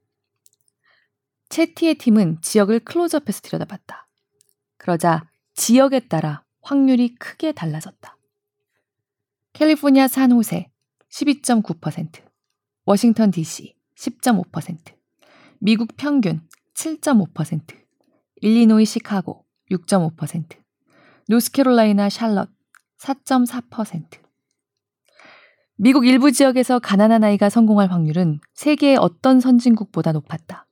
채티의 팀은 지역을 클로즈업해서 들여다봤다. 그러자 지역에 따라 확률이 크게 달라졌다. 캘리포니아 산호세 12.9%, 워싱턴 DC 10.5%, 미국 평균 7.5%, 일리노이 시카고 6.5%, 노스캐롤라이나 샬럿 4.4%. 미국 일부 지역에서 가난한 아이가 성공할 확률은 세계의 어떤 선진국보다 높았다.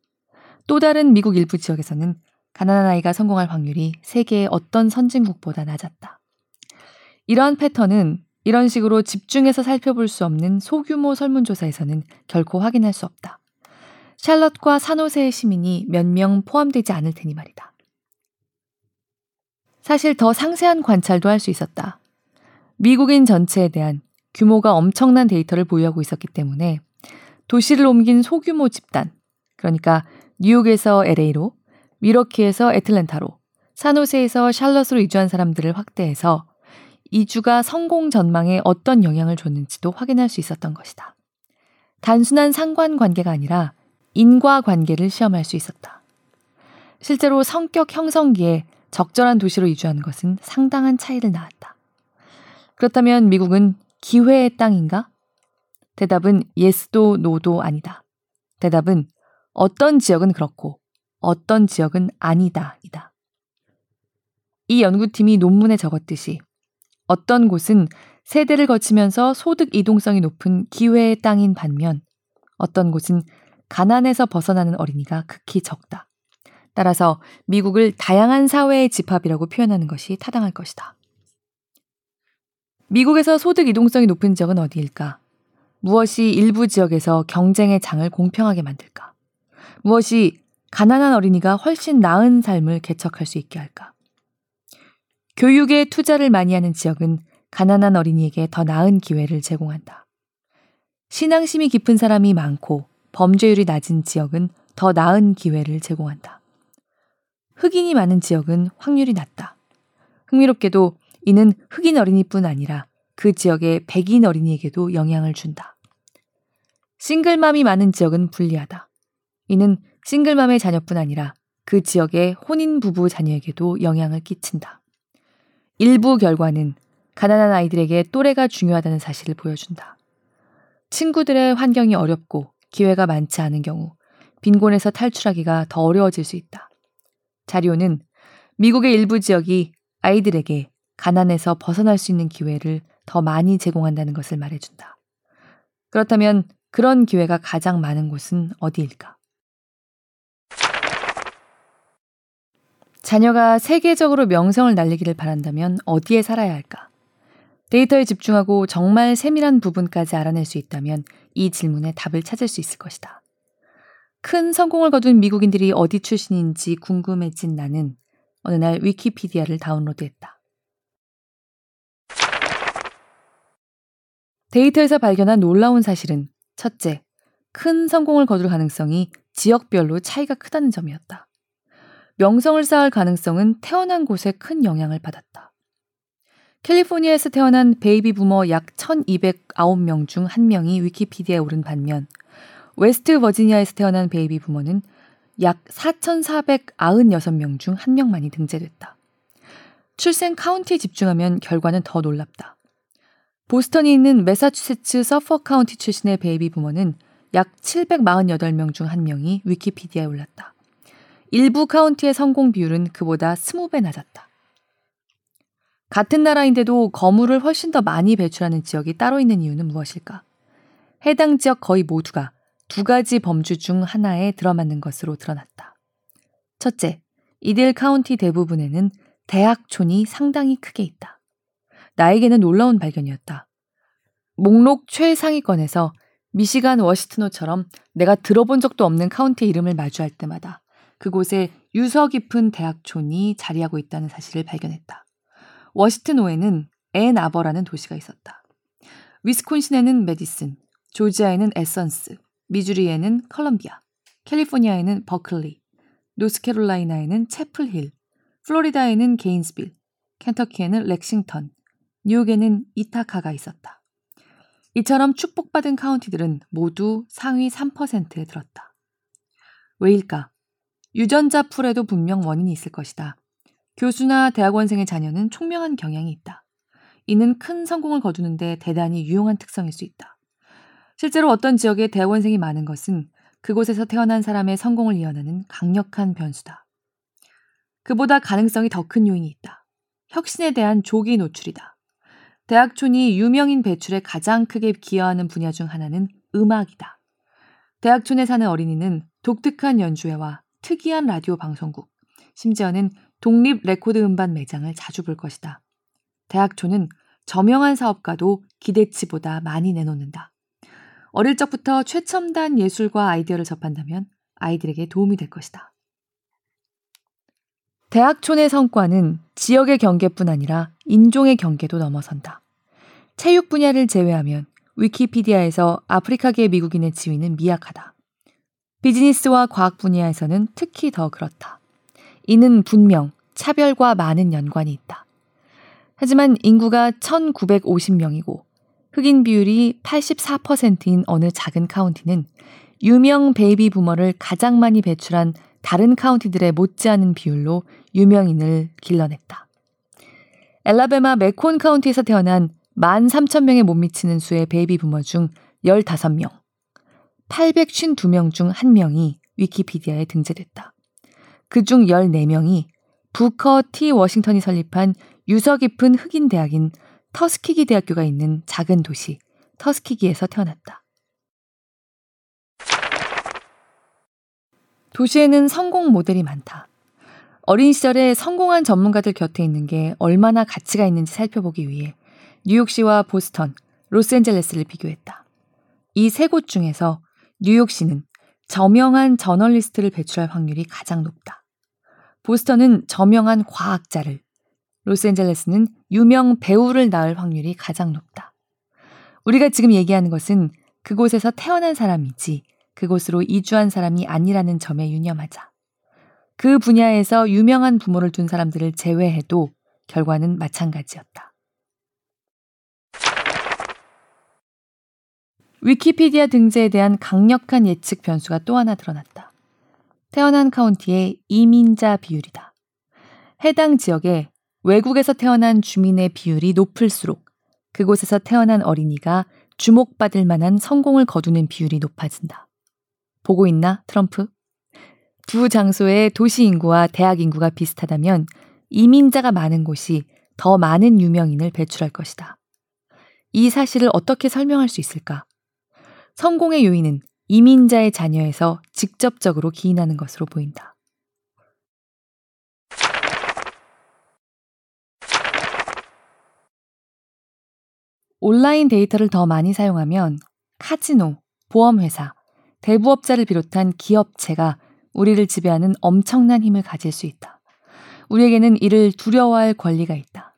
또 다른 미국 일부 지역에서는 가난한 아이가 성공할 확률이 세계의 어떤 선진국보다 낮았다. 이러한 패턴은 이런 식으로 집중해서 살펴볼 수 없는 소규모 설문조사에서는 결코 확인할 수 없다. 샬럿과 산호세의 시민이 몇 명 포함되지 않을 테니 말이다. 사실 더 상세한 관찰도 할 수 있었다. 미국인 전체에 대한 규모가 엄청난 데이터를 보유하고 있었기 때문에 도시를 옮긴 소규모 집단, 그러니까 뉴욕에서 LA로, 미러키에서 애틀랜타로, 산호세에서 샬럿으로 이주한 사람들을 확대해서 이주가 성공 전망에 어떤 영향을 줬는지도 확인할 수 있었던 것이다. 단순한 상관 관계가 아니라 인과 관계를 시험할 수 있었다. 실제로 성격 형성기에 적절한 도시로 이주하는 것은 상당한 차이를 낳았다. 그렇다면 미국은 기회의 땅인가? 대답은 예스도 노도 아니다. 대답은 어떤 지역은 그렇고 어떤 지역은 아니다. 이 연구팀이 논문에 적었듯이 어떤 곳은 세대를 거치면서 소득 이동성이 높은 기회의 땅인 반면 어떤 곳은 가난에서 벗어나는 어린이가 극히 적다. 따라서 미국을 다양한 사회의 집합이라고 표현하는 것이 타당할 것이다. 미국에서 소득 이동성이 높은 지역은 어디일까? 무엇이 일부 지역에서 경쟁의 장을 공평하게 만들까? 무엇이 가난한 어린이가 훨씬 나은 삶을 개척할 수 있게 할까? 교육에 투자를 많이 하는 지역은 가난한 어린이에게 더 나은 기회를 제공한다. 신앙심이 깊은 사람이 많고 범죄율이 낮은 지역은 더 나은 기회를 제공한다. 흑인이 많은 지역은 확률이 낮다. 흥미롭게도 이는 흑인 어린이뿐 아니라 그 지역의 백인 어린이에게도 영향을 준다. 싱글맘이 많은 지역은 불리하다. 이는 싱글맘의 자녀뿐 아니라 그 지역의 혼인 부부 자녀에게도 영향을 끼친다. 일부 결과는 가난한 아이들에게 또래가 중요하다는 사실을 보여준다. 친구들의 환경이 어렵고 기회가 많지 않은 경우 빈곤에서 탈출하기가 더 어려워질 수 있다. 자료는 미국의 일부 지역이 아이들에게 가난에서 벗어날 수 있는 기회를 더 많이 제공한다는 것을 말해준다. 그렇다면 그런 기회가 가장 많은 곳은 어디일까? 자녀가 세계적으로 명성을 날리기를 바란다면 어디에 살아야 할까? 데이터에 집중하고 정말 세밀한 부분까지 알아낼 수 있다면 이 질문에 답을 찾을 수 있을 것이다. 큰 성공을 거둔 미국인들이 어디 출신인지 궁금해진 나는 어느 날 위키피디아를 다운로드했다. 데이터에서 발견한 놀라운 사실은 첫째, 큰 성공을 거둘 가능성이 지역별로 차이가 크다는 점이었다. 명성을 쌓을 가능성은 태어난 곳에 큰 영향을 받았다. 캘리포니아에서 태어난 베이비 부머 약 1209명 중 1명이 위키피디아에 오른 반면 웨스트 버지니아에서 태어난 베이비 부머는 약 4,496명 중 1명만이 등재됐다. 출생 카운티에 집중하면 결과는 더 놀랍다. 보스턴이 있는 매사추세츠 서퍽 카운티 출신의 베이비 부머는 약 748명 중 1명이 위키피디아에 올랐다. 일부 카운티의 성공 비율은 그보다 20배 낮았다. 같은 나라인데도 거물을 훨씬 더 많이 배출하는 지역이 따로 있는 이유는 무엇일까? 해당 지역 거의 모두가 두 가지 범주 중 하나에 들어맞는 것으로 드러났다. 첫째, 이들 카운티 대부분에는 대학촌이 상당히 크게 있다. 나에게는 놀라운 발견이었다. 목록 최상위권에서 미시간 워시트노처럼 내가 들어본 적도 없는 카운티 이름을 마주할 때마다 그곳에 유서 깊은 대학촌이 자리하고 있다는 사실을 발견했다. 워시트노에는 앤 아버라는 도시가 있었다. 위스콘신에는 매디슨, 조지아에는 애선스, 미주리에는 컬럼비아, 캘리포니아에는 버클리, 노스캐롤라이나에는 채플힐, 플로리다에는 게인스빌, 켄터키에는 렉싱턴, 뉴욕에는 이타카가 있었다. 이처럼 축복받은 카운티들은 모두 상위 3%에 들었다. 왜일까? 유전자 풀에도 분명 원인이 있을 것이다. 교수나 대학원생의 자녀는 총명한 경향이 있다. 이는 큰 성공을 거두는데 대단히 유용한 특성일 수 있다. 실제로 어떤 지역에 대학원생이 많은 것은 그곳에서 태어난 사람의 성공을 이어나는 강력한 변수다. 그보다 가능성이 더 큰 요인이 있다. 혁신에 대한 조기 노출이다. 대학촌이 유명인 배출에 가장 크게 기여하는 분야 중 하나는 음악이다. 대학촌에 사는 어린이는 독특한 연주회와 특이한 라디오 방송국, 심지어는 독립 레코드 음반 매장을 자주 볼 것이다. 대학촌은 저명한 사업가도 기대치보다 많이 내놓는다. 어릴 적부터 최첨단 예술과 아이디어를 접한다면 아이들에게 도움이 될 것이다. 대학촌의 성과는 지역의 경계뿐 아니라 인종의 경계도 넘어선다. 체육 분야를 제외하면 위키피디아에서 아프리카계 미국인의 지위는 미약하다. 비즈니스와 과학 분야에서는 특히 더 그렇다. 이는 분명 차별과 많은 연관이 있다. 하지만 인구가 1950명이고 흑인 비율이 84%인 어느 작은 카운티는 유명 베이비 부머를 가장 많이 배출한 다른 카운티들에 못지않은 비율로 유명인을 길러냈다. 앨라배마 메이컨 카운티에서 태어난 13,000명에 못 미치는 수의 베이비 부머 중 15명, 852명 중 1명이 위키피디아에 등재됐다. 그중 14명이 부커 T 워싱턴이 설립한 유서 깊은 흑인 대학인 터스키기 대학교가 있는 작은 도시 터스키기에서 태어났다. 도시에는 성공 모델이 많다. 어린 시절에 성공한 전문가들 곁에 있는 게 얼마나 가치가 있는지 살펴보기 위해 뉴욕시와 보스턴, 로스앤젤레스를 비교했다. 이 세 곳 중에서 뉴욕시는 저명한 저널리스트를 배출할 확률이 가장 높다. 보스턴은 저명한 과학자를, 로스앤젤레스는 유명 배우를 낳을 확률이 가장 높다. 우리가 지금 얘기하는 것은 그곳에서 태어난 사람이지 그곳으로 이주한 사람이 아니라는 점에 유념하자. 그 분야에서 유명한 부모를 둔 사람들을 제외해도 결과는 마찬가지였다. 위키피디아 등재에 대한 강력한 예측 변수가 또 하나 드러났다. 태어난 카운티의 이민자 비율이다. 해당 지역에 외국에서 태어난 주민의 비율이 높을수록 그곳에서 태어난 어린이가 주목받을 만한 성공을 거두는 비율이 높아진다. 보고 있나, 트럼프? 두 장소의 도시 인구와 대학 인구가 비슷하다면 이민자가 많은 곳이 더 많은 유명인을 배출할 것이다. 이 사실을 어떻게 설명할 수 있을까? 성공의 요인은 이민자의 자녀에서 직접적으로 기인하는 것으로 보인다. 온라인 데이터를 더 많이 사용하면 카지노, 보험회사, 대부업자를 비롯한 기업체가 우리를 지배하는 엄청난 힘을 가질 수 있다. 우리에게는 이를 두려워할 권리가 있다.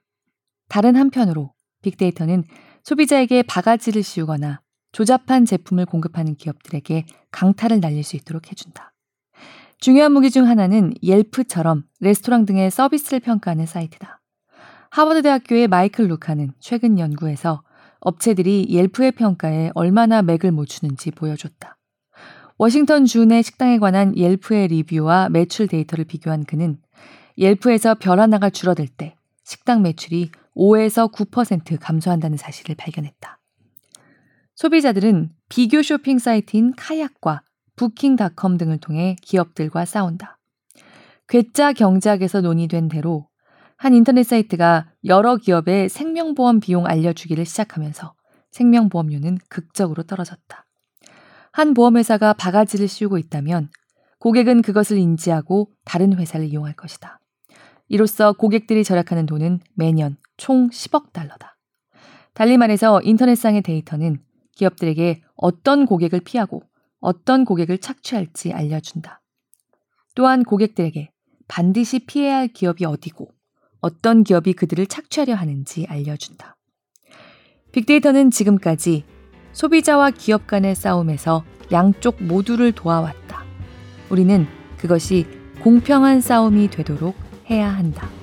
다른 한편으로 빅데이터는 소비자에게 바가지를 씌우거나 조잡한 제품을 공급하는 기업들에게 강타를 날릴 수 있도록 해준다. 중요한 무기 중 하나는 옐프처럼 레스토랑 등의 서비스를 평가하는 사이트다. 하버드 대학교의 마이클 루카는 최근 연구에서 업체들이 옐프의 평가에 얼마나 맥을 못 추는지 보여줬다. 워싱턴 주 내 식당에 관한 옐프의 리뷰와 매출 데이터를 비교한 그는 옐프에서 별 하나가 줄어들 때 식당 매출이 5에서 9% 감소한다는 사실을 발견했다. 소비자들은 비교 쇼핑 사이트인 카약과 부킹닷컴 등을 통해 기업들과 싸운다. 괴짜 경제학에서 논의된 대로 한 인터넷 사이트가 여러 기업의 생명보험 비용 알려주기를 시작하면서 생명보험료는 극적으로 떨어졌다. 한 보험회사가 바가지를 씌우고 있다면 고객은 그것을 인지하고 다른 회사를 이용할 것이다. 이로써 고객들이 절약하는 돈은 매년 총 10억 달러다. 달리 말해서 인터넷상의 데이터는 기업들에게 어떤 고객을 피하고 어떤 고객을 착취할지 알려준다. 또한 고객들에게 반드시 피해야 할 기업이 어디고 어떤 기업이 그들을 착취하려 하는지 알려준다. 빅데이터는 지금까지 소비자와 기업 간의 싸움에서 양쪽 모두를 도와왔다. 우리는 그것이 공평한 싸움이 되도록 해야 한다.